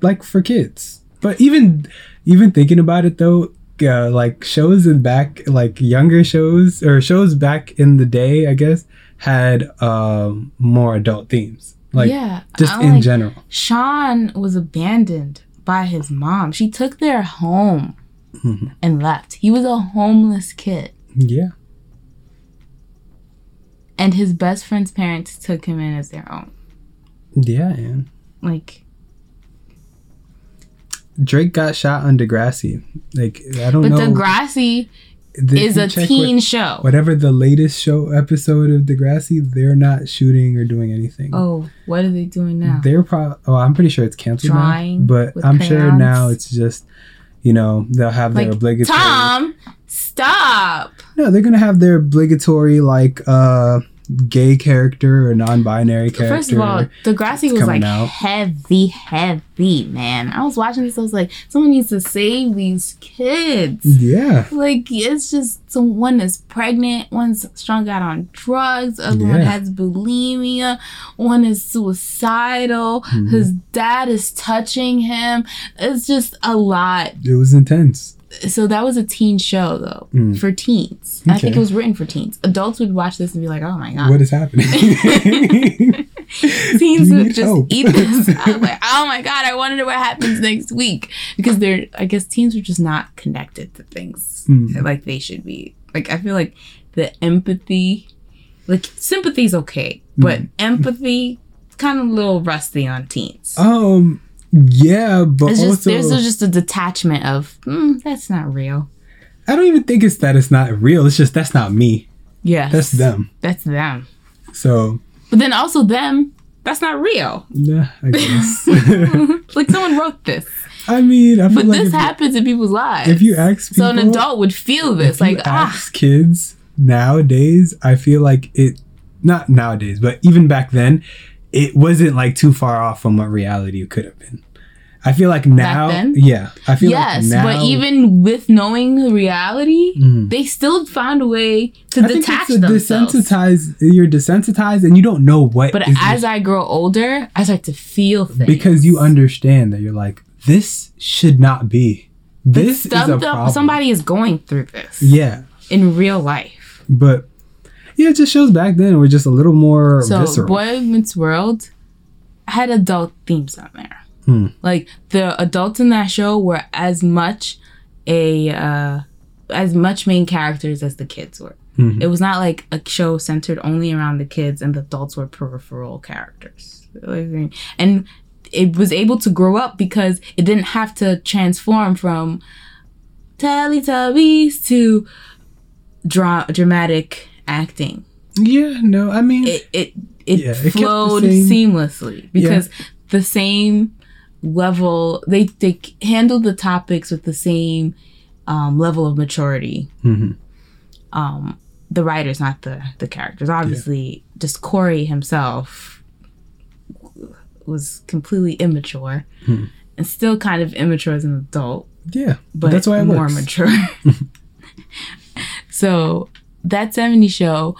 like for kids. But even even thinking about it though, uh, like shows in back like younger shows or shows back in the day, I guess, had um, more adult themes. Like yeah, just in like- general. Sean was abandoned by his mom. She took their home Mhm. and left. He was a homeless kid, Yeah. and his best friend's parents took him in as their own. Yeah, and Like, Drake got shot on Degrassi. Like I don't but know. But Degrassi is a teen what- show. whatever the latest show episode of Degrassi, they're not shooting or doing anything. Oh, what are they doing now? They're probably. Oh, I'm pretty sure it's canceled Drawing now. But I'm sure now it's just, you know, they'll have their like obligatory. Tom, stop. No, they're gonna have their obligatory like uh gay character or non-binary character. First of all, Degrassi was like out. heavy, heavy, man. I was watching this. I was like, someone needs to save these kids. yeah, Like it's just so one is pregnant, one's strung out on drugs, other one has bulimia, one is suicidal, Mm-hmm. his dad is touching him. It's just a lot. it was intense. So that was a teen show though, Mm. for teens. And I think it was written for teens. Adults would watch this and be like, "Oh my god." What is happening? teens would just hope. eat this. I was like, oh my god, I wonder what happens next week because they're. I guess teens are just not connected to things Mm. like they should be. Like I feel like the empathy, like sympathy's okay, but Mm. empathy kind of a little rusty on teens. Um. Yeah, but It's just also there's just a detachment of mm, that's not real. I don't even think it's that it's not real. It's just that's not me. Yeah, That's them. That's them. So But then also them, that's not real. yeah, I guess. like someone wrote this. I mean, I feel But like this happens in people's lives. if you ask people, so an adult would feel this, you like ah, ask kids nowadays, I feel like it. Not nowadays, but even back then, it wasn't like too far off from what reality could have been. I feel like now, then? yeah, I feel yes. like now, but even with knowing reality, Mhm. they still found a way to I think detach it's a themselves. desensitize. You're desensitized, and you don't know what. But as I grow older, I start to feel things because you understand that you're like this should not be. But This is a problem. Somebody is going through this Yeah, in real life. but yeah, it just shows back then we're just a little more So visceral. Boy Meets World had adult themes on there. Hmm. Like the adults in that show were as much a uh, as much main characters as the kids were. Mhm. It was not like a show centered only around the kids and the adults were peripheral characters. And it was able to grow up because it didn't have to transform from Teletubbies to dra- dramatic acting Yeah, no, I mean, it it it Yeah, flowed seamlessly because the same level they they handled the topics with the same um, level of maturity. mhm. Um, the writers, not the the characters. Obviously, just Corey himself was completely immature Hmm. and still kind of immature as an adult yeah, but that's why it more works. mature. so that 70 show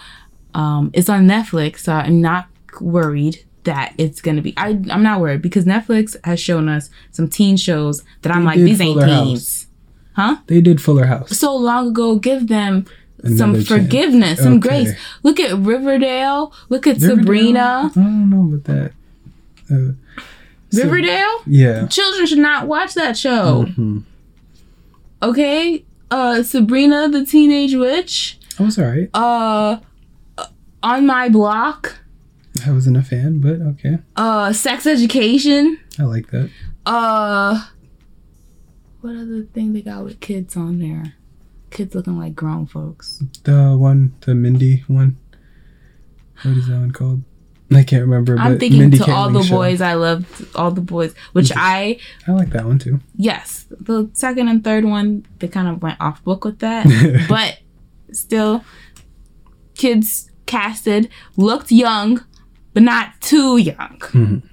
um, is on Netflix, so I'm not worried that it's gonna be. I I'm not worried because Netflix has shown us some teen shows that I'm like these ain't Fuller House. teens. Huh? They did Fuller House. So long ago, give them some chance. forgiveness, some Okay. grace. Look at Riverdale. Look at Riverdale? Sabrina. I don't know about that. Uh, so- Riverdale. yeah. Children should not watch that show. Mhm. Okay. Uh, Sabrina the Teenage Witch. I was alright. uh on my block I wasn't a fan, but okay. uh sex education I like that. uh what other thing they got with kids on there kids looking like grown folks The one, the Mindy one. What is that one called? I can't remember. i'm but thinking Mindy to all the show. boys i loved all the boys which i I like that one too. yes the second and third one they kind of went off book with that but still kids casted looked young but not too young Mhm.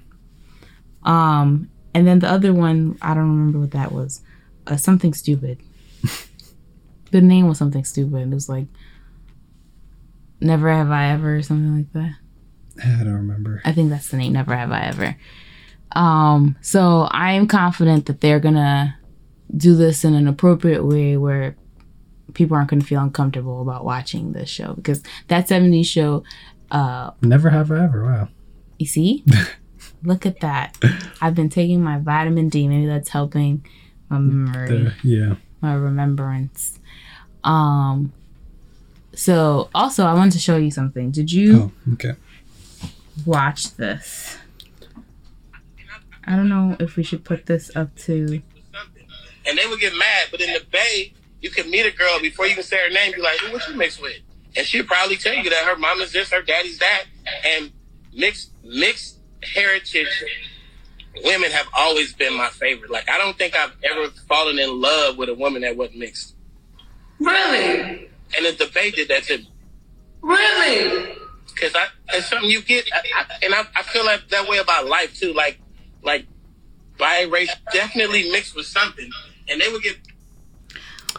Um, and then the other one, I don't remember what that was. Uh, something stupid. the name was something stupid. It was like Never Have I Ever or something like that. I don't remember. I think that's the name. Never Have I Ever. Um, so I am confident that they're gonna do this in an appropriate way where people aren't gonna feel uncomfortable about watching this show because that 70s show, uh, Never have I ever. Wow. you see? Look at that. I've been taking my vitamin D. Maybe that's helping my memory, The, yeah. my remembrance. Um so also I wanted to show you something. Did you Oh, okay. watch this? I don't know if we should put this up to And they would get mad, but in the Bay, you could meet a girl before you can say her name. Be like, "Who what you mixed with?" And she'd probably tell you that her mama's this, her daddy's that, and mixed mixed heritage women have always been my favorite. Like I don't think I've ever fallen in love with a woman that wasn't mixed. Really? And the debate did that to me. Really? Cause I, it's something you get, I, I, and I, I feel like that way about life too. Like, like, bi race definitely mixed with something, and they would get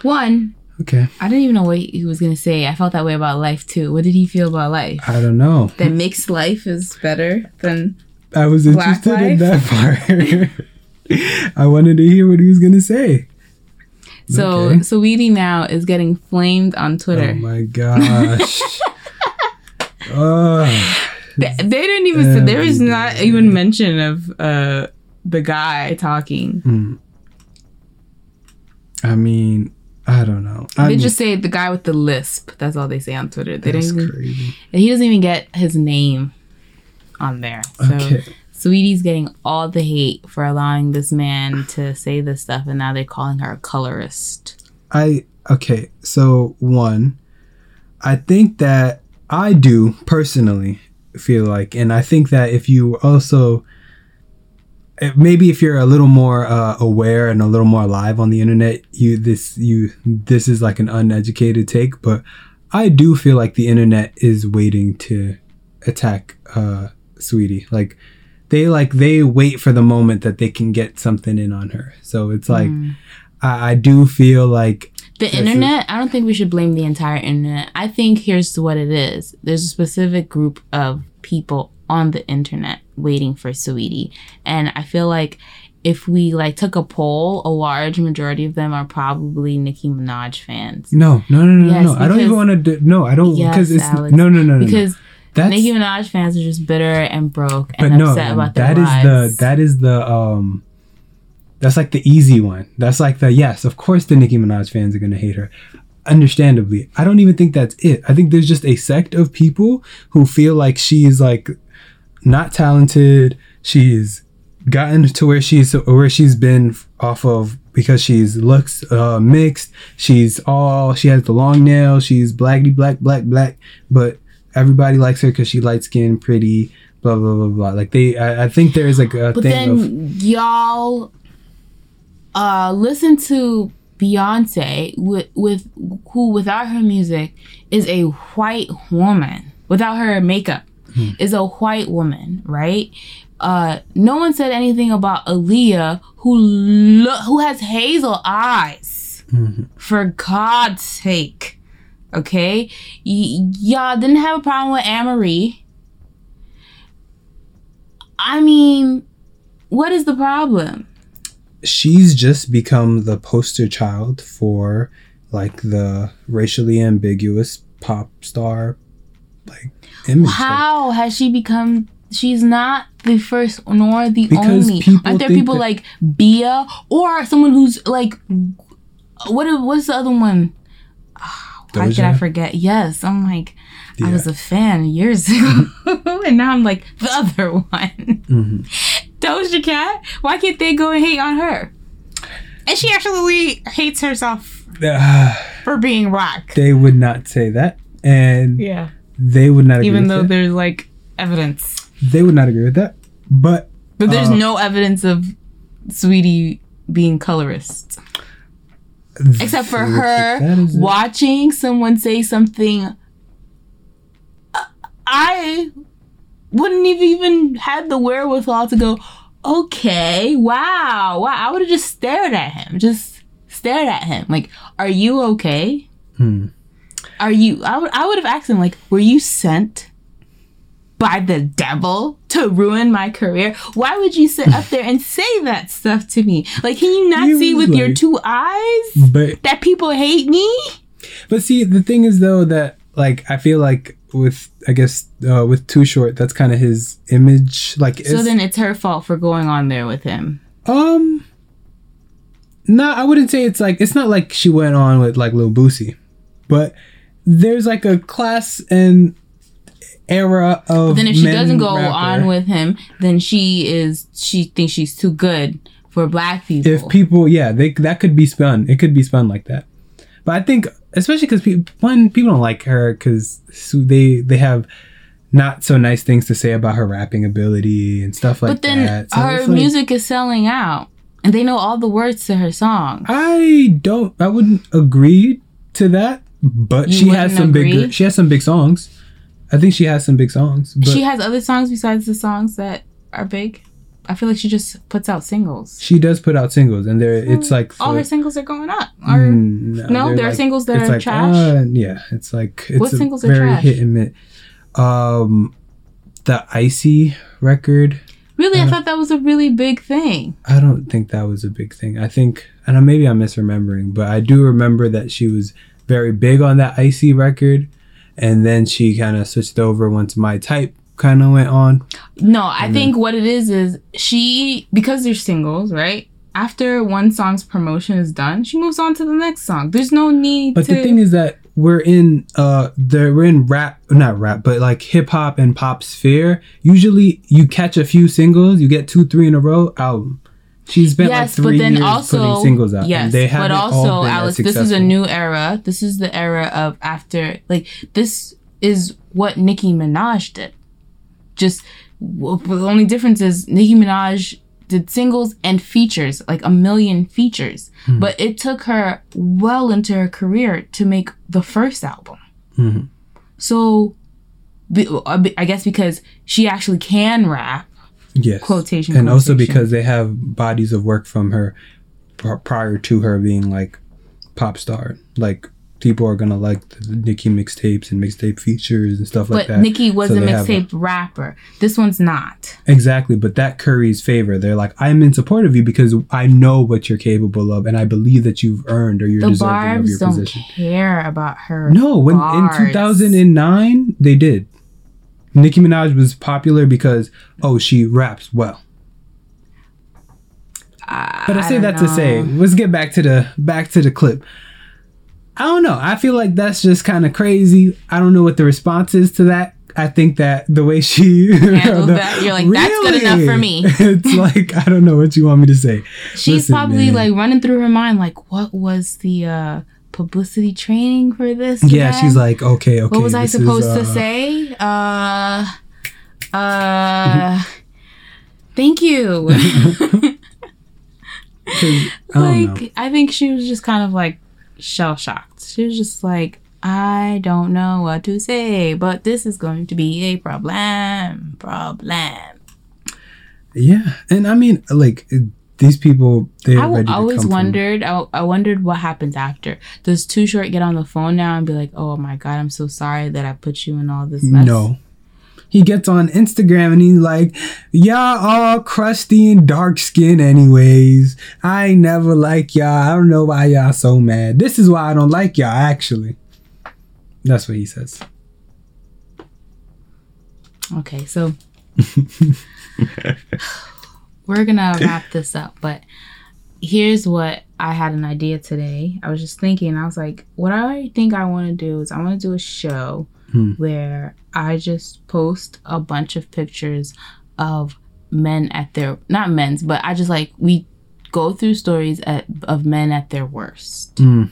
one. Okay. I didn't even know what he was gonna say. I felt that way about life too. What did he feel about life? I don't know. That mixed life is better than I was interested in that part. I wanted to hear what he was gonna say. so. Okay. Saweetie now is getting flamed on Twitter. Oh my gosh. oh, They, they didn't even. say there was not even mention of uh the guy talking. Mm. I mean, I don't know. I they mean, just say the guy with the lisp. That's all they say on Twitter. They that's even. crazy. And he doesn't even get his name on there. So Okay. Saweetie's getting all the hate for allowing this man to say this stuff, and now they're calling her a colorist. I okay. So one, I think that I do personally feel like, and I think that if you also maybe if you're a little more uh, aware and a little more alive on the internet, you this you this is like an uneducated take, but I do feel like the internet is waiting to attack uh, Saweetie. Like they like they wait for the moment that they can get something in on her. So it's like I, I do feel like The internet, I don't think we should blame the entire internet. I think here's what it is there's a specific group of people on the internet waiting for Saweetie. And I feel like if we like took a poll, a large majority of them are probably Nicki Minaj fans. no no no no Yes, no. I don't even want to. do No, I don't Yes, because it's Alex, no no no no. no. Because that's Nicki Minaj fans are just bitter and broke and no upset about their that is lives. the that is the um that's like the easy one. That's like the yes, of course the Nicki Minaj fans are gonna hate her. Understandably, I don't even think that's it. I think there's just a sect of people who feel like she's like not talented. She's gotten to where she's where she's been off of because she's looks uh, mixed. She's all she has the long nails. She's blackity black black black, but everybody likes her because she light skinned, pretty, blah blah blah blah. Like they, I, I think there is like a But thing then of y'all uh listen to Beyonce with with who without her music is a white woman without her makeup Hmm. is a white woman, right? Uh no one said anything about Aaliyah who lo- who has hazel eyes. Mm-hmm. For God's sake. Okay? Y- y'all didn't have a problem with Amory. I mean, what is the problem? she's just become the poster child for like the racially ambiguous pop star like image. Like, How has she become? She's not the first nor the only. Aren't there people like Bia or someone who's like, what? What's the other one? Ah, Why did I forget? Yes, I'm like, I was a fan years ago, and now I'm like the other one. Mhm. Doja Cat. Why can't they go and hate on her? And she actually hates herself for being rock. they would not say that, and Yeah. They would not agree Even with though that. there's like evidence. They would not agree with that. But But there's Uh, no evidence of Saweetie being colorist. Except for her is it. watching someone say something uh, I wouldn't have even had the wherewithal to go, okay, wow, wow. I would have just stared at him. Just stared at him. Like, are you okay? Hmm. Are you I would I would have asked him, like, were you sent by the devil to ruin my career? Why would you sit up there and say that stuff to me? Like, can you not He see with your two eyes But that people hate me? but see, the thing is though that like I feel like with I guess uh, with Too Short, that's kind of his image. Like So then it's her fault for going on there with him. Um, no, I wouldn't say it's like it's not like she went on with like Lil Boosie, but there's like a class and era of. Then if she doesn't go rapper. on with him, then she is she thinks she's too good for black people. if people, yeah, they that could be spun. It could be spun like that. But I think, especially because people, one, people don't like her because they they have not so nice things to say about her rapping ability and stuff like that. but then that. So her like- music is selling out, and they know all the words to her song. I don't. I wouldn't agree to that. But You she has some agree? big. She has some big songs. I think she has some big songs. But she has other songs besides the songs that are big. I feel like she just puts out singles. She does put out singles, and they're it's like All her singles are going up. Mm, no, they're there are singles that are like, trash? uh, yeah, it's like it's What a singles are very trash? hit and miss. Um, the icy record. really, uh, I thought that was a really big thing. I don't think that was a big thing. I think, and maybe I'm misremembering, but I do remember that she was very big on that icy record, and then she kind of switched over once my type kind of went on. No, I think what it is is she because they're singles, right? After one song's promotion is done, she moves on to the next song. There's no need But to. the thing is that we're in uh there we're in rap not rap but like hip hop and pop sphere. Usually you catch a few singles, you get two three in a row album. She's been yes, like three but then years also putting singles out. yes, they but also Alex, this is a new era. This is the era of after like this is what Nicki Minaj did. Just the only difference is Nicki Minaj did singles and features, like a million features. Hmm. But it took her well into her career to make the first album. Mhm. So, I guess because she actually can rap, yes. quotation, and also because they have bodies of work from her pr- prior to her being like pop star. Like people are gonna like the Nicki mixtapes and mixtape features and stuff like that. but. Nicki was So a mixtape rapper. This one's not. Exactly, but that curries favor. They're like, I'm in support of you because I know what you're capable of, and I believe that you've earned or you're The deserving of your don't position. care about her. No, when bars. in 2009 they did. Nicki Minaj was popular because oh she raps well. But I say don't that to say, let's get back to the back to the clip. I don't know. I feel like that's just kind of crazy. I don't know what the response is to that. I think that the way she Handled that, you're like, "That's good enough for me." it's like I don't know what you want me to say. she's Listen, probably man. like running through her mind, like, what was the uh, publicity training for this? Yeah, again? she's like, okay, okay. what was I this is, supposed uh, to say? Uh, uh, thank you. I don't know. like, I think she was just kind of like shell shocked. She was just like, I don't know what to say, but this is going to be a problem. Problem. Yeah, and I mean, like these people, they're I ready to always come wondered. I, I wondered what happens after. Does Too Short get on the phone now and be like, "Oh my god, I'm so sorry that I put you in all this mess"? No. He gets on Instagram and he's like, Y'all all crusty and dark skin, anyways. I never like y'all. I don't know why y'all so mad. This is why I don't like y'all, actually. That's what he says. Okay, so we're gonna wrap this up, but here's what I had an idea today. I was just thinking, I was like, what I think I want to do is I want to do a show Hmm. where I just post a bunch of pictures of men at their not men's, but I just like we go through stories at, of men at their worst. Mm.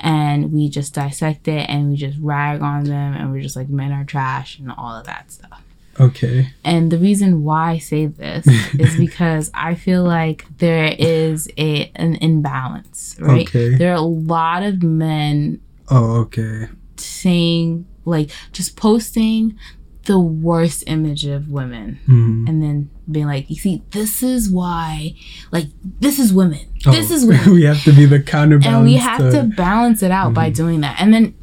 And we just dissect it and we just rag on them and we're just like men are trash and all of that stuff. Okay. And the reason why I say this is because I feel like there is a an imbalance, right? Okay. There are a lot of men Oh, okay. saying like just posting the worst image of women Mhm. and then being like, you see, this is why like this is women. This Oh, is women. we have to be the counterbalance. and we have to balance it out Mm-hmm. by doing that. And then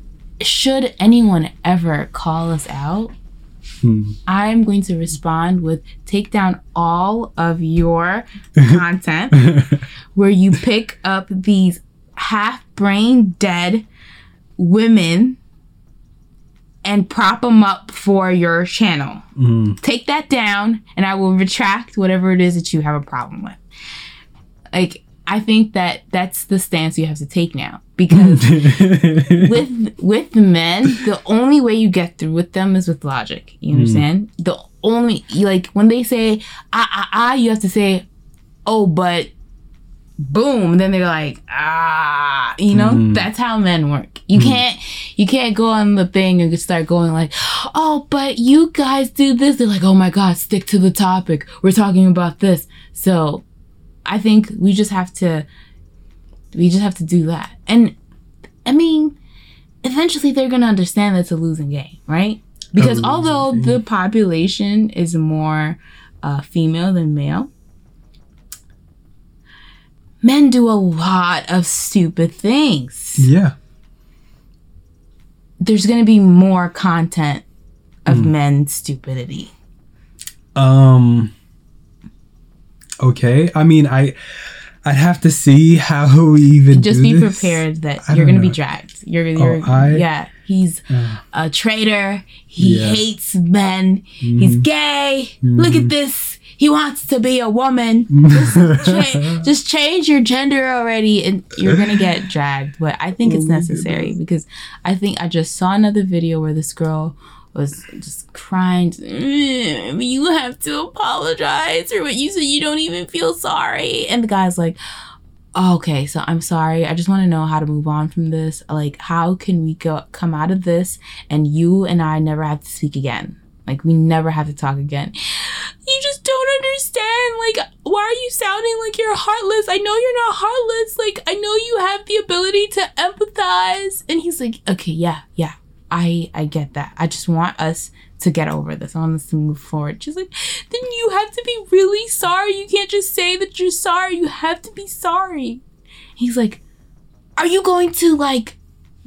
should anyone ever call us out, Hmm. I'm going to respond with take down all of your content where you pick up these half brain dead women and prop them up for your channel. Mm. Take that down and I will retract whatever it is that you have a problem with. Like, I think that that's the stance you have to take now because with with men, the only way you get through with them is with logic. You understand? The only like when they say ah ah ah, you have to say, oh, but boom. Then they're like ah, you know. Mm. That's how men work. You can't you can't go on the thing and just start going like, oh, but you guys do this. They're like, oh my god, stick to the topic. We're talking about this. So, I think we just have to we just have to do that. And I mean, eventually they're gonna understand that it's a losing game, right? Because although the population is more uh, female than male, men do a lot of stupid things. yeah. There's gonna be more content of Hmm. men's stupidity. Um. Okay. I mean, I I'd have to see how we even Just be this. prepared that I you're gonna be dragged. You're, you're I- yeah. He's Uh, a traitor. He Yeah. hates men. Mm-hmm. He's gay. Look at this. He wants to be a woman. Cha- just change your gender already, and you're gonna get dragged. But I think Oh it's necessary because I think I just saw another video where this girl was just crying. "Mm, You have to apologize for what you said. You don't even feel sorry. And the guy's like, "Oh, okay, so I'm sorry. I just want to know how to move on from this. Like, how can we go come out of this and you and I never have to speak again? Like, we never have to talk again. You just don't understand. Like, why are you sounding like you're heartless? I know you're not heartless. Like, I know you have the ability to empathize. And he's like, okay, yeah, yeah. I I get that. I just want us to get over this. I want us to move forward. She's like, then you have to be really sorry. You can't just say that you're sorry. You have to be sorry. He's like, are you going to like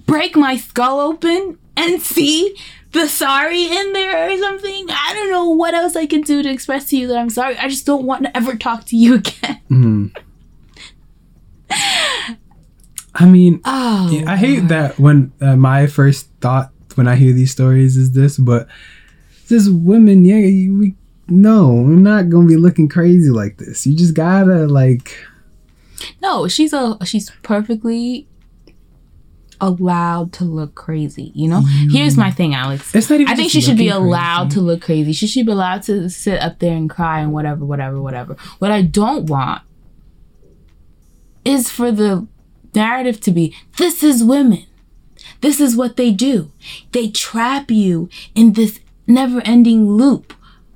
break my skull open and see the sorry in there or something? I don't know what else I can do to express to you that I'm sorry. I just don't want to ever talk to you again. mm. I mean, Oh, Yeah, I hate that when uh, my first thought when I hear these stories is this, but this women, yeah, we no, we're not gonna be looking crazy like this. You just gotta like, No, she's a she's perfectly allowed to look crazy. You know. Here's my thing, Alex. it's not even. I think she should be allowed crazy. to look crazy. She should be allowed to sit up there and cry and whatever, whatever, whatever. What I don't want is for the narrative to be this is women. This is what they do. They trap you in this never ending loop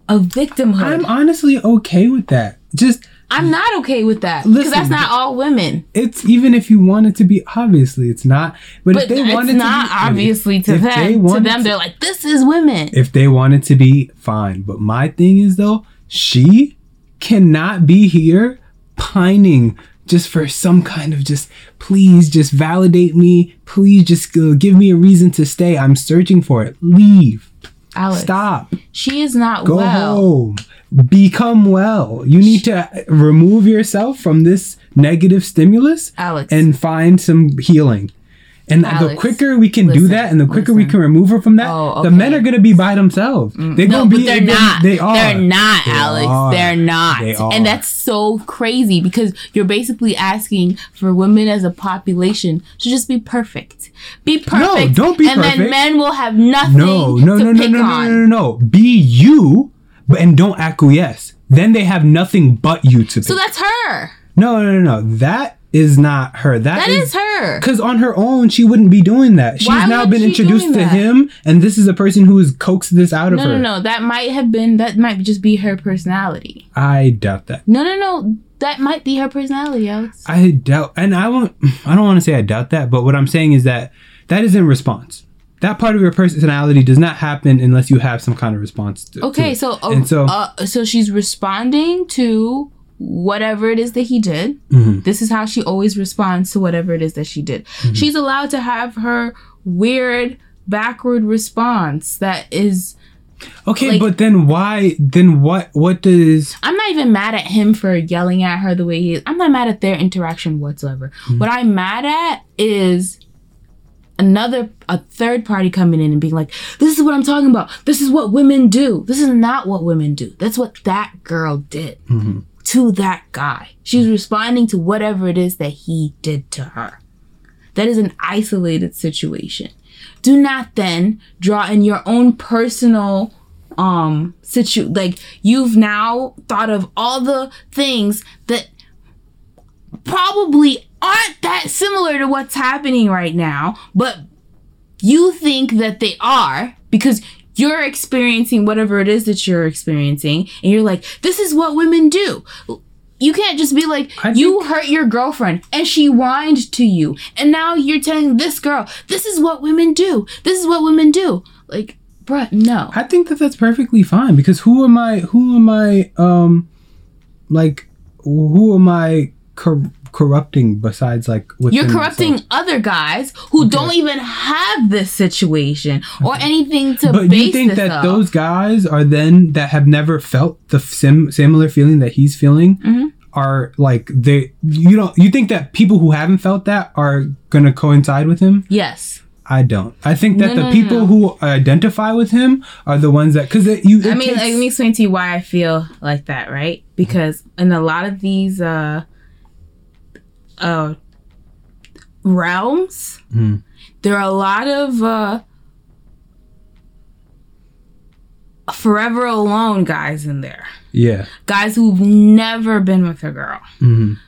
of victimhood. I'm honestly okay with that. Just I'm not okay with that because that's not all women. it's even if you want it to be obviously it's not. But, But if they it's want it not to be, obviously to them. To them, to- they're like, this is women. if they want it to be fine. But my thing is though, she cannot be here pining just for some kind of just please just validate me. Please just uh, give me a reason to stay. I'm searching for it. Leave. Alex, Stop. she is not Go well. home. Become well. You need to remove yourself from this negative stimulus Alex. and find some healing. And the quicker we can do that and the quicker we can remove her from that, Oh, the okay. Mm, men are going to be by themselves. They're No, going to but be they're they- not. They are. They're not, They Alex. are. They're not. They are. And that's so crazy because you're basically asking for women as a population to just be perfect. Be perfect. No, don't be perfect. and then men will have nothing No, no, no, no, no, no, no, no, no. Be you, but and don't acquiesce. Then they have nothing but you to pick. So that's her. no, no, no, no. That is not her. That is her. Because on her own, she wouldn't be doing that. She's Why now been introduced to that? him, and this is a person who has coaxed this out of No, her. no, no. That might have been, that might just be her personality. I doubt that. No, no, no. That might be her personality, Alex. I doubt, and I won't. I don't want to say I doubt that, but what I'm saying is that that is in response. That part of your personality does not happen unless you have some kind of response. To, to Okay, it. so uh, and so uh, so she's responding to whatever it is that he did. Mhm. This is how she always responds to whatever it is that she did. Mm-hmm. She's allowed to have her weird backward response that is okay, like- but then why? Then what? What does? I'm not even mad at him for yelling at her the way he is. I'm not mad at their interaction whatsoever. Mm-hmm. What I'm mad at is another a third party coming in and being like, "This is what I'm talking about. This is what women do. This is not what women do. That's what that girl did to that guy. She's responding to whatever it is that he did to her. That is an isolated situation. Do not then draw in your own personal um situ like you've now thought of all the things that probably aren't that similar to what's happening right now, but you think that they are because you're experiencing whatever it is that you're experiencing, and you're like, this is what women do. You can't just be like, I you hurt your girlfriend and she whined to you, and now you're telling this girl, this is what women do. This is what women do. Like, bruh, no. I think that that's perfectly fine because who am I? Who am I? Um, like, who am I cor- corrupting besides like You're corrupting myself? other guys who don't even have this situation or anything to But you think that off. those guys are then that have never felt the sim- similar feeling that he's feeling Mhm. are like they you don't you think that people who haven't felt that are gonna coincide with him? Yes. I don't. I think that No, the no, people no. who identify with him are the ones that because you. it I mean, takes- let me explain to you why I feel like that, right? Because in a lot of these uh uh realms, Mhm. there are a lot of uh forever alone guys in there. yeah. Guys who've never been with a girl. Mhm.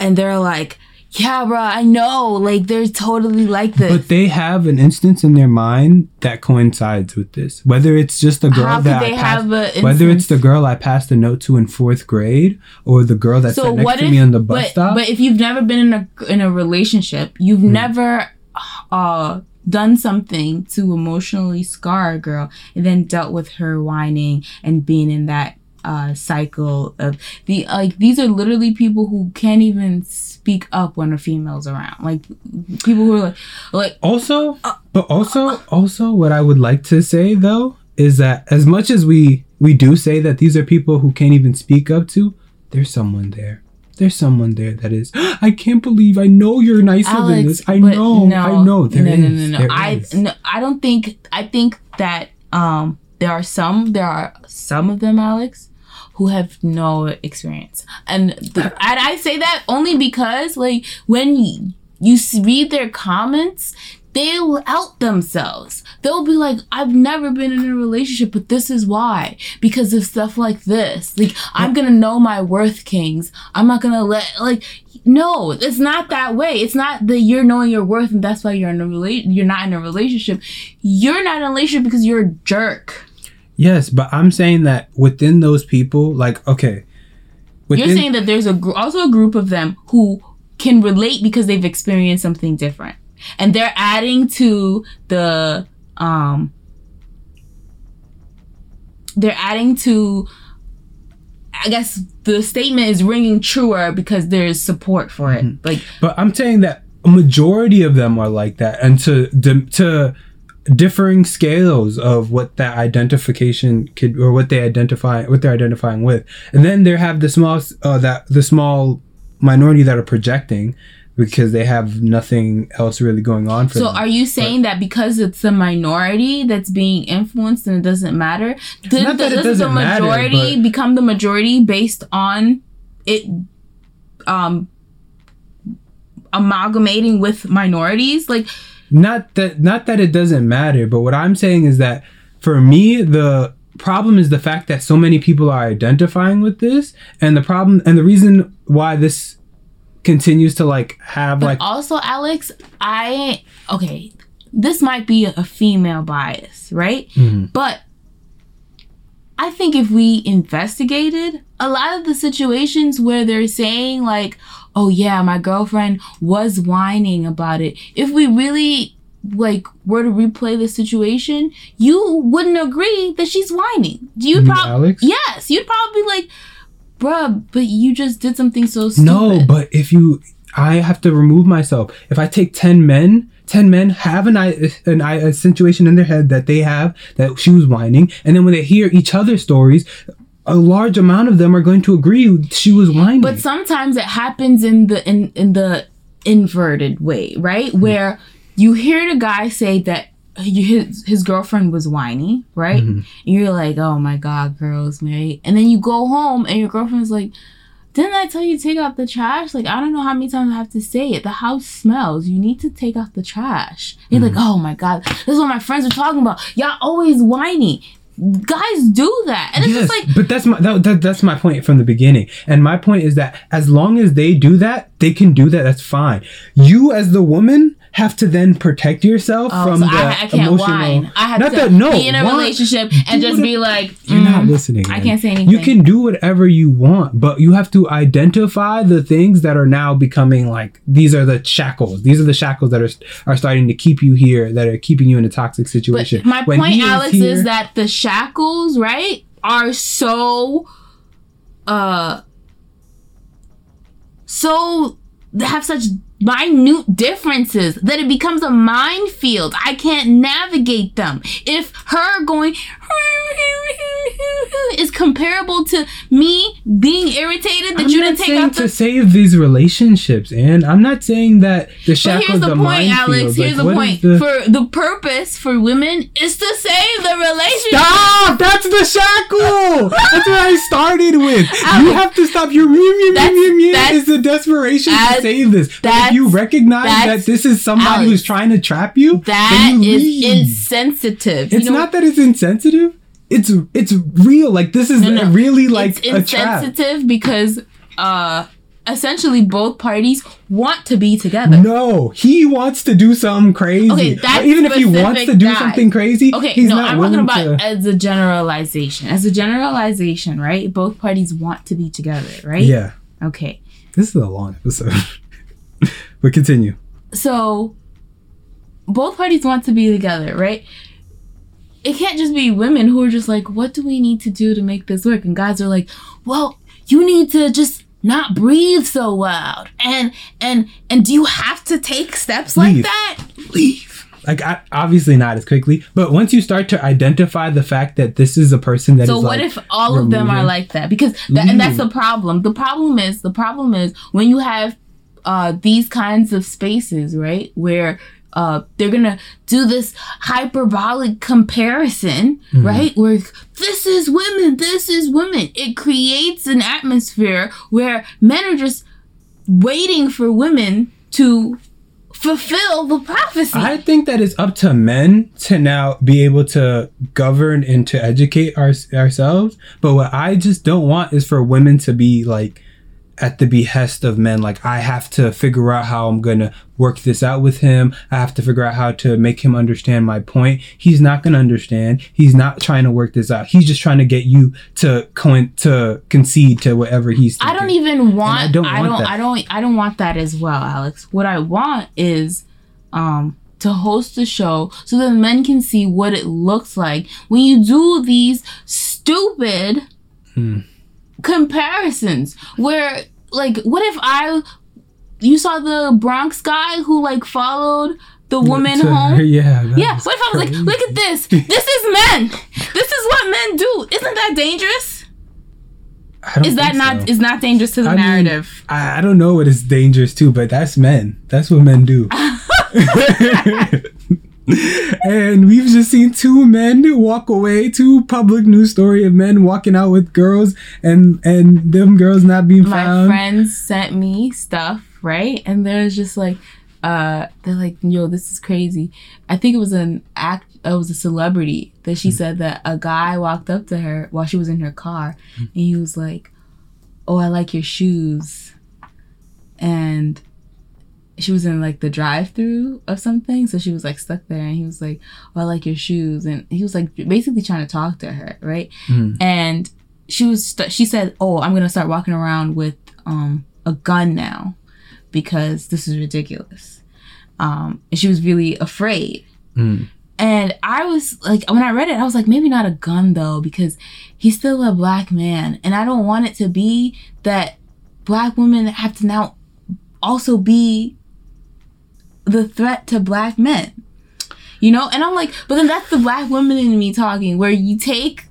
And they're like, yeah, bro, I know. Like, they're totally like this. But they have an instance in their mind that coincides with this. Whether it's just the girl How that I they passed, have a whether it's the girl I passed a note to in fourth grade, or the girl that sat next to me on the bus but, stop. But if you've never been in a in a relationship, you've Hmm. never uh done something to emotionally scar a girl and then dealt with her whining and being in that uh cycle of the like these are literally people who can't even speak up when a female's around. Like people who are like like also, Uh, but also, also, what I would like to say though is that as much as we we do say that these are people who can't even speak up to, there's someone there. There's someone there that is. I can't believe. I know you're nicer than Alex, this. I know. I know. There no, is. no, no, no, There I is. no, I don't think. I think that um there are some. There are some of them, Alex, who have no experience, and the, and I say that only because like when you, read their comments. They'll out themselves. They'll be like, I've never been in a relationship, but this is why. Because of stuff like this. Like, I'm gonna know my worth, Kings. I'm not gonna let, like, no, it's not that way. It's not that you're knowing your worth and that's why you're in a relation. You're not in a relationship. You're not in a relationship because you're a jerk. Yes, but I'm saying that within those people, like, okay. Within, you're saying that there's a gr- also a group of them who can relate because they've experienced something different, and they're adding to the um. They're adding to. I guess the statement is ringing truer because there's support for it. Mm-hmm. Like But I'm saying that a majority of them are like that, and to to differing scales of what that identification could or what they identify what they're identifying with, and then there have the small uh, that the small minority that are projecting because they have nothing else really going on for So them. are you saying that because it's a minority that's being influenced and it doesn't matter? Not that it does doesn't the matter, majority but- become the majority based on it um amalgamating with minorities? Like not that not that it doesn't matter but what i'm saying is that for me the problem is the fact that so many people are identifying with this and the problem and the reason why this continues to like have but like also Alex, I okay, this might be a female bias, right? Mhm. But I think if we investigated a lot of the situations where they're saying like, "Oh yeah, my girlfriend was whining about it," if we really like were to replay the situation, you wouldn't agree that she's whining. Do you probably? Yes, you'd probably be like, "Bruh, but you just did something so stupid." no but if you i have to remove myself if i take 10 men 10 men have an, i- an i- a situation in their head that they have that she was whining and then when they hear each other's stories a large amount of them are going to agree she was whining But sometimes it happens in the in in the inverted way, right? Hmm. Where you hear the guy say that his his girlfriend was whiny, right? Mm-hmm. And you're like, "Oh my god, girls, right?" And then you go home and your girlfriend's like, "Didn't I tell you to take out the trash? Like, I don't know how many times I have to say it. The house smells. You need to take out the trash." And you're mm-hmm. like, "Oh my god, this is what my friends are talking about. Y'all always whiny." Guys do that, and it's just like but that's my that, that, that's my point from the beginning. And my point is that as long as they do that, they can do that. That's fine. You as the woman have to then protect yourself Oh, from so the I, I can't emotional. whine. I have not to that no be in a whine. relationship and Do just be like, You're not mm, listening. I can't say anything. You can do whatever you want, but you have to identify the things that are now becoming like these are the shackles. These are the shackles that are are starting to keep you here, that are keeping you in a toxic situation. But my When point, he is Alex, here- is that the shackles, right, are so, uh, so they have such minute differences that it becomes a minefield. I can't navigate them. If her going is comparable to me being irritated that I'm you didn't take out to save these relationships, and I'm not saying that the But shackles here's the the point, minefield. Alex. Like, Here's the point. the- For the purpose for women is to save the relationship. Stop! That's the shackle. That's what I started with. You have to stop. Your that's- that's- is the desperation to save this. But if you recognize that this is somebody Alex, who's trying to trap you, That you is leave. insensitive. It's You know, not that it's insensitive. It's it's real. Like this is No, no. really like it's a trap. insensitive because uh essentially both parties want to be together. No, he wants to do something crazy. Okay, that's Even if he wants to do guy. something crazy, Okay, he's no, not I'm talking about to. as a generalization. As a generalization, right? Both parties want to be together, right? Yeah, Okay. this is a long episode. but continue. So both parties want to be together, right? It can't just be women who are just like, what do we need to do to make this work? And guys are like, well, you need to just not breathe so loud. And and and do you have to take steps like that? leave. Like I, obviously not as quickly, but once you start to identify the fact that this is a person that is So what like, if all of them are like that? Because that, and that's the problem. The problem is the problem is when you have uh, these kinds of spaces, right, where uh, they're gonna do this hyperbolic comparison, Mm-hmm. right? Where this is women, this is women. It creates an atmosphere where men are just waiting for women to fulfill the prophecy. I think that it's up to men to now be able to govern and to educate our, ourselves. But what I just don't want is for women to be like at the behest of men. Like, I have to figure out how I'm going to work this out with him. I have to figure out how to make him understand my point. He's not going to understand. He's not trying to work this out. He's just trying to get you to co- to concede to whatever he's I don't even want. I I don't. I want don't. that. I don't. I don't want that as well, Alex. What I want is, um, to host the show so that men can see what it looks like when you do these stupid Hmm. Comparisons. Where, like, what if I, you saw the Bronx guy who like followed the woman To- home? Yeah. Yeah. What if I was like, look at this. This is men. This is what men do. Isn't that dangerous? I don't Is that not so. is not dangerous to the I mean, narrative? I, I don't know what is dangerous too, but that's men. That's what men do. and we've just seen two men walk away, two public news story of men walking out with girls and and them girls not being my found. friends sent me stuff, right? And there's just like, uh, they're like, yo, this is crazy. I think it was an act, it was a celebrity that she said that a guy walked up to her while she was in her car and he was like, oh, I like your shoes. And she was in like the drive through of something. So she was like stuck there and he was like, oh, I like your shoes. And he was like basically trying to talk to her, right? Mm. and she was st- she said oh i'm gonna start walking around with um a gun now because this is ridiculous um and she was really afraid Mm. and i was like when i read it i was like maybe not a gun though because he's still a black man and i don't want it to be that black women have to now also be the threat to black men you know and i'm like but then that's the black woman in me talking where you take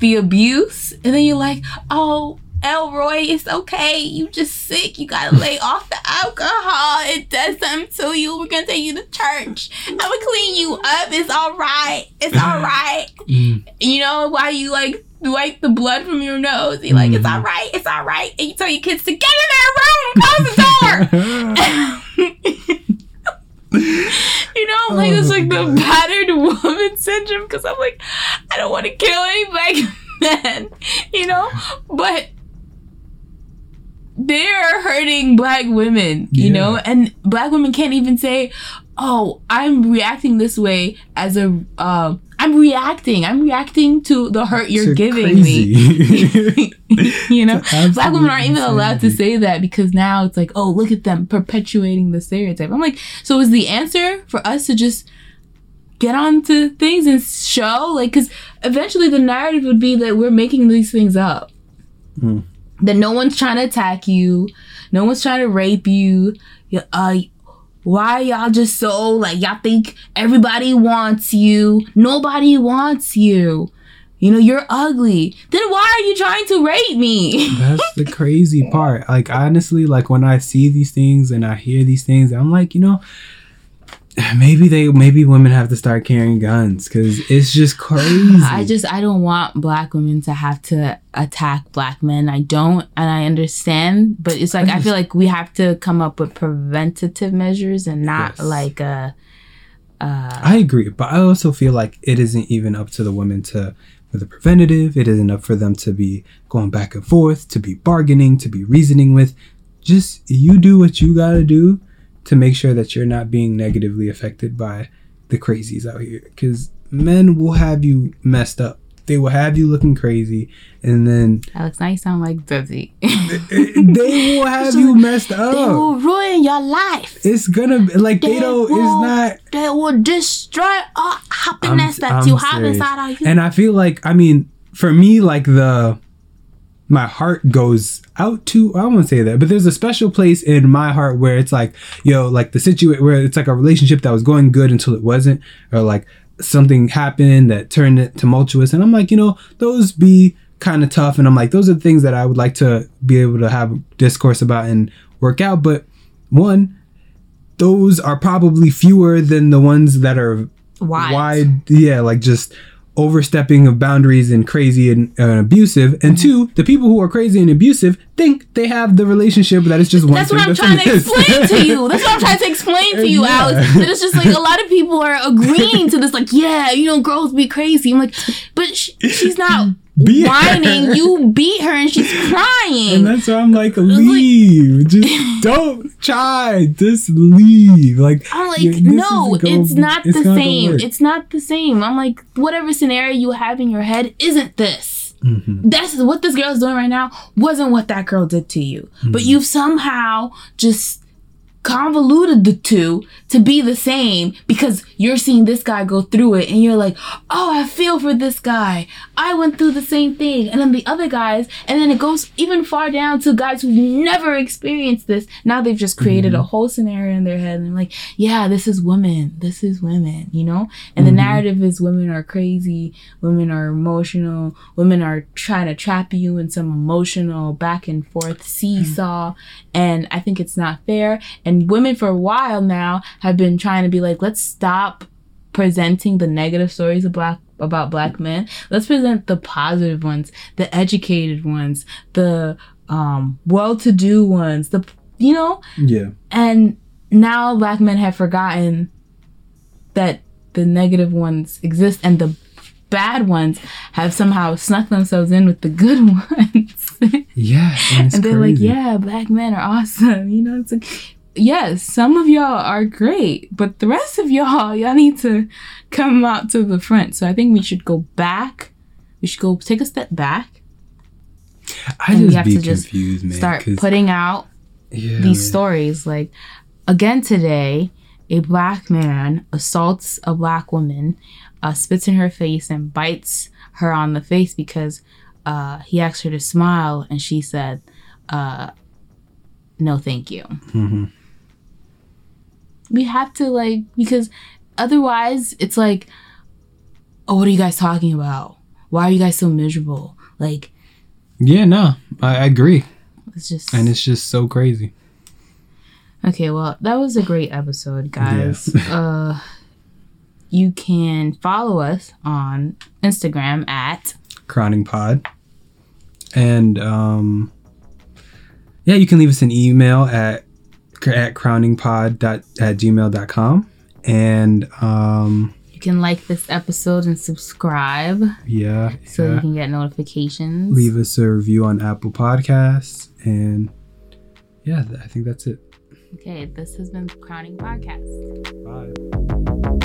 the abuse and then you're like oh Elroy, it's okay. You just sick. You gotta lay off the alcohol. It does something to you. We're gonna take you to church. I'm gonna clean you up. It's all right. It's all right. Mm. You know why you like wipe the blood from your nose? You're like, it's Mhm. all right. It's all right. And you tell your kids to get in their room, close the door. You know, I'm like it's Oh, like the God. battered woman syndrome because I'm like, I don't want to kill any black men, you know, but they're hurting black women, you Yeah. know, and black women can't even say, "Oh, I'm reacting this way as a, uh, I'm reacting, I'm reacting to the hurt you're You're giving me." you know, black women aren't even allowed to say that because now it's like, oh, look at them perpetuating the stereotype. I'm like, so is the answer for us to just get on to things and show? Like, because eventually the narrative would be that we're making these things up. Mm. That no one's trying to attack you, no one's trying to rape you. You- Uh, why y'all just so like y'all think everybody wants you? Nobody wants you. You know, you're ugly. Then why are you trying to rape me? That's the crazy part. Like honestly, like when I see these things and I hear these things, I'm like, you know, maybe they maybe women have to start carrying guns because it's just crazy. I just I don't want black women to have to attack black men. I don't and I understand, but it's like I, feel like we have to come up with preventative measures and not Yes. like uh I agree, but I also feel like it isn't even up to the women to for the preventative. It isn't up for them to be going back and forth, to be bargaining, to be reasoning with. Just you do what you gotta do to make sure that you're not being negatively affected by the crazies out here. Because men will have you messed up. They will have you looking crazy, and then Alex, now you sound like Desi. they will have you messed up. they will ruin your life. It's gonna be like they They don't. It's will not. They will destroy all happiness that you have inside of you. And I feel like, I mean, for me, like the my heart goes out to I won't say that, but there's a special place in my heart where it's like, yo, like the situation where it's like a relationship that was going good until it wasn't, or like something happened that turned it tumultuous, and I'm like, you know, those be kind of tough, and I'm like, those are the things that I would like to be able to have discourse about and work out, but one, those are probably fewer than the ones that are Wide. wide yeah like just overstepping of boundaries and crazy and uh, abusive and Mm-hmm. two the people who are crazy and abusive think they have the relationship that it's just one That's what I'm trying to explain to you. That's what I'm trying to explain to you, Yeah. Alex. That it's just like a lot of people are agreeing to this, like, yeah, you know, girls be crazy. I'm like, but sh- she's not Beat her. whining. You beat her and she's crying. and that's why I'm like, leave. just don't try. Just leave. Like, I'm like, no, gonna it's not it's the same. It's not the same. I'm like, whatever scenario you have in your head isn't this. Mhm. That's what this girl's doing right now wasn't what that girl did to you. But Mm-hmm. you've somehow just convoluted the two to be the same because you're seeing this guy go through it and you're like, oh, I feel for this guy. I went through the same thing. And then the other guys, and then it goes even far down to guys who've never experienced this. Now they've just created a mm-hmm. whole scenario in their head and like, yeah, this is women. This is women, you know? And the mm-hmm. narrative is women are crazy, women are emotional, women are trying to trap you in some emotional back and forth seesaw. And I think it's not fair. And women for a while now have been trying to be like, let's stop presenting the negative stories of black about black men. Let's present the positive ones, the educated ones, the um well-to-do ones, the you know, yeah. and now black men have forgotten that the negative ones exist and the bad ones have somehow snuck themselves in with the good ones. Yeah. And, and they're like, yeah, black men are awesome. You know, it's like, yes, some of y'all are great, but the rest of y'all, y'all need to come out to the front. So I think we should go back. We should go take a step back, I and we just have be to just confused, man. start putting out yeah, these man. stories. Like, again today, a black man assaults a black woman, uh, spits in her face, and bites her on the face because uh, he asked her to smile, and she said, uh, "No, thank you." Mhm. We have to like because otherwise, it's like, "Oh, what are you guys talking about? Why are you guys so miserable?" Like, Yeah, no, I, I agree, it's just and it's just so crazy. Okay, well, that was a great episode, guys. uh you can follow us on Instagram at Crowning Pod. And um yeah, you can leave us an email at at crowningpod dot at gmail.com. And um you can like this episode and subscribe yeah, so you can get notifications. leave us a review on Apple Podcasts and yeah, I think that's it. Okay, this has been the Crowning Podcast. Bye.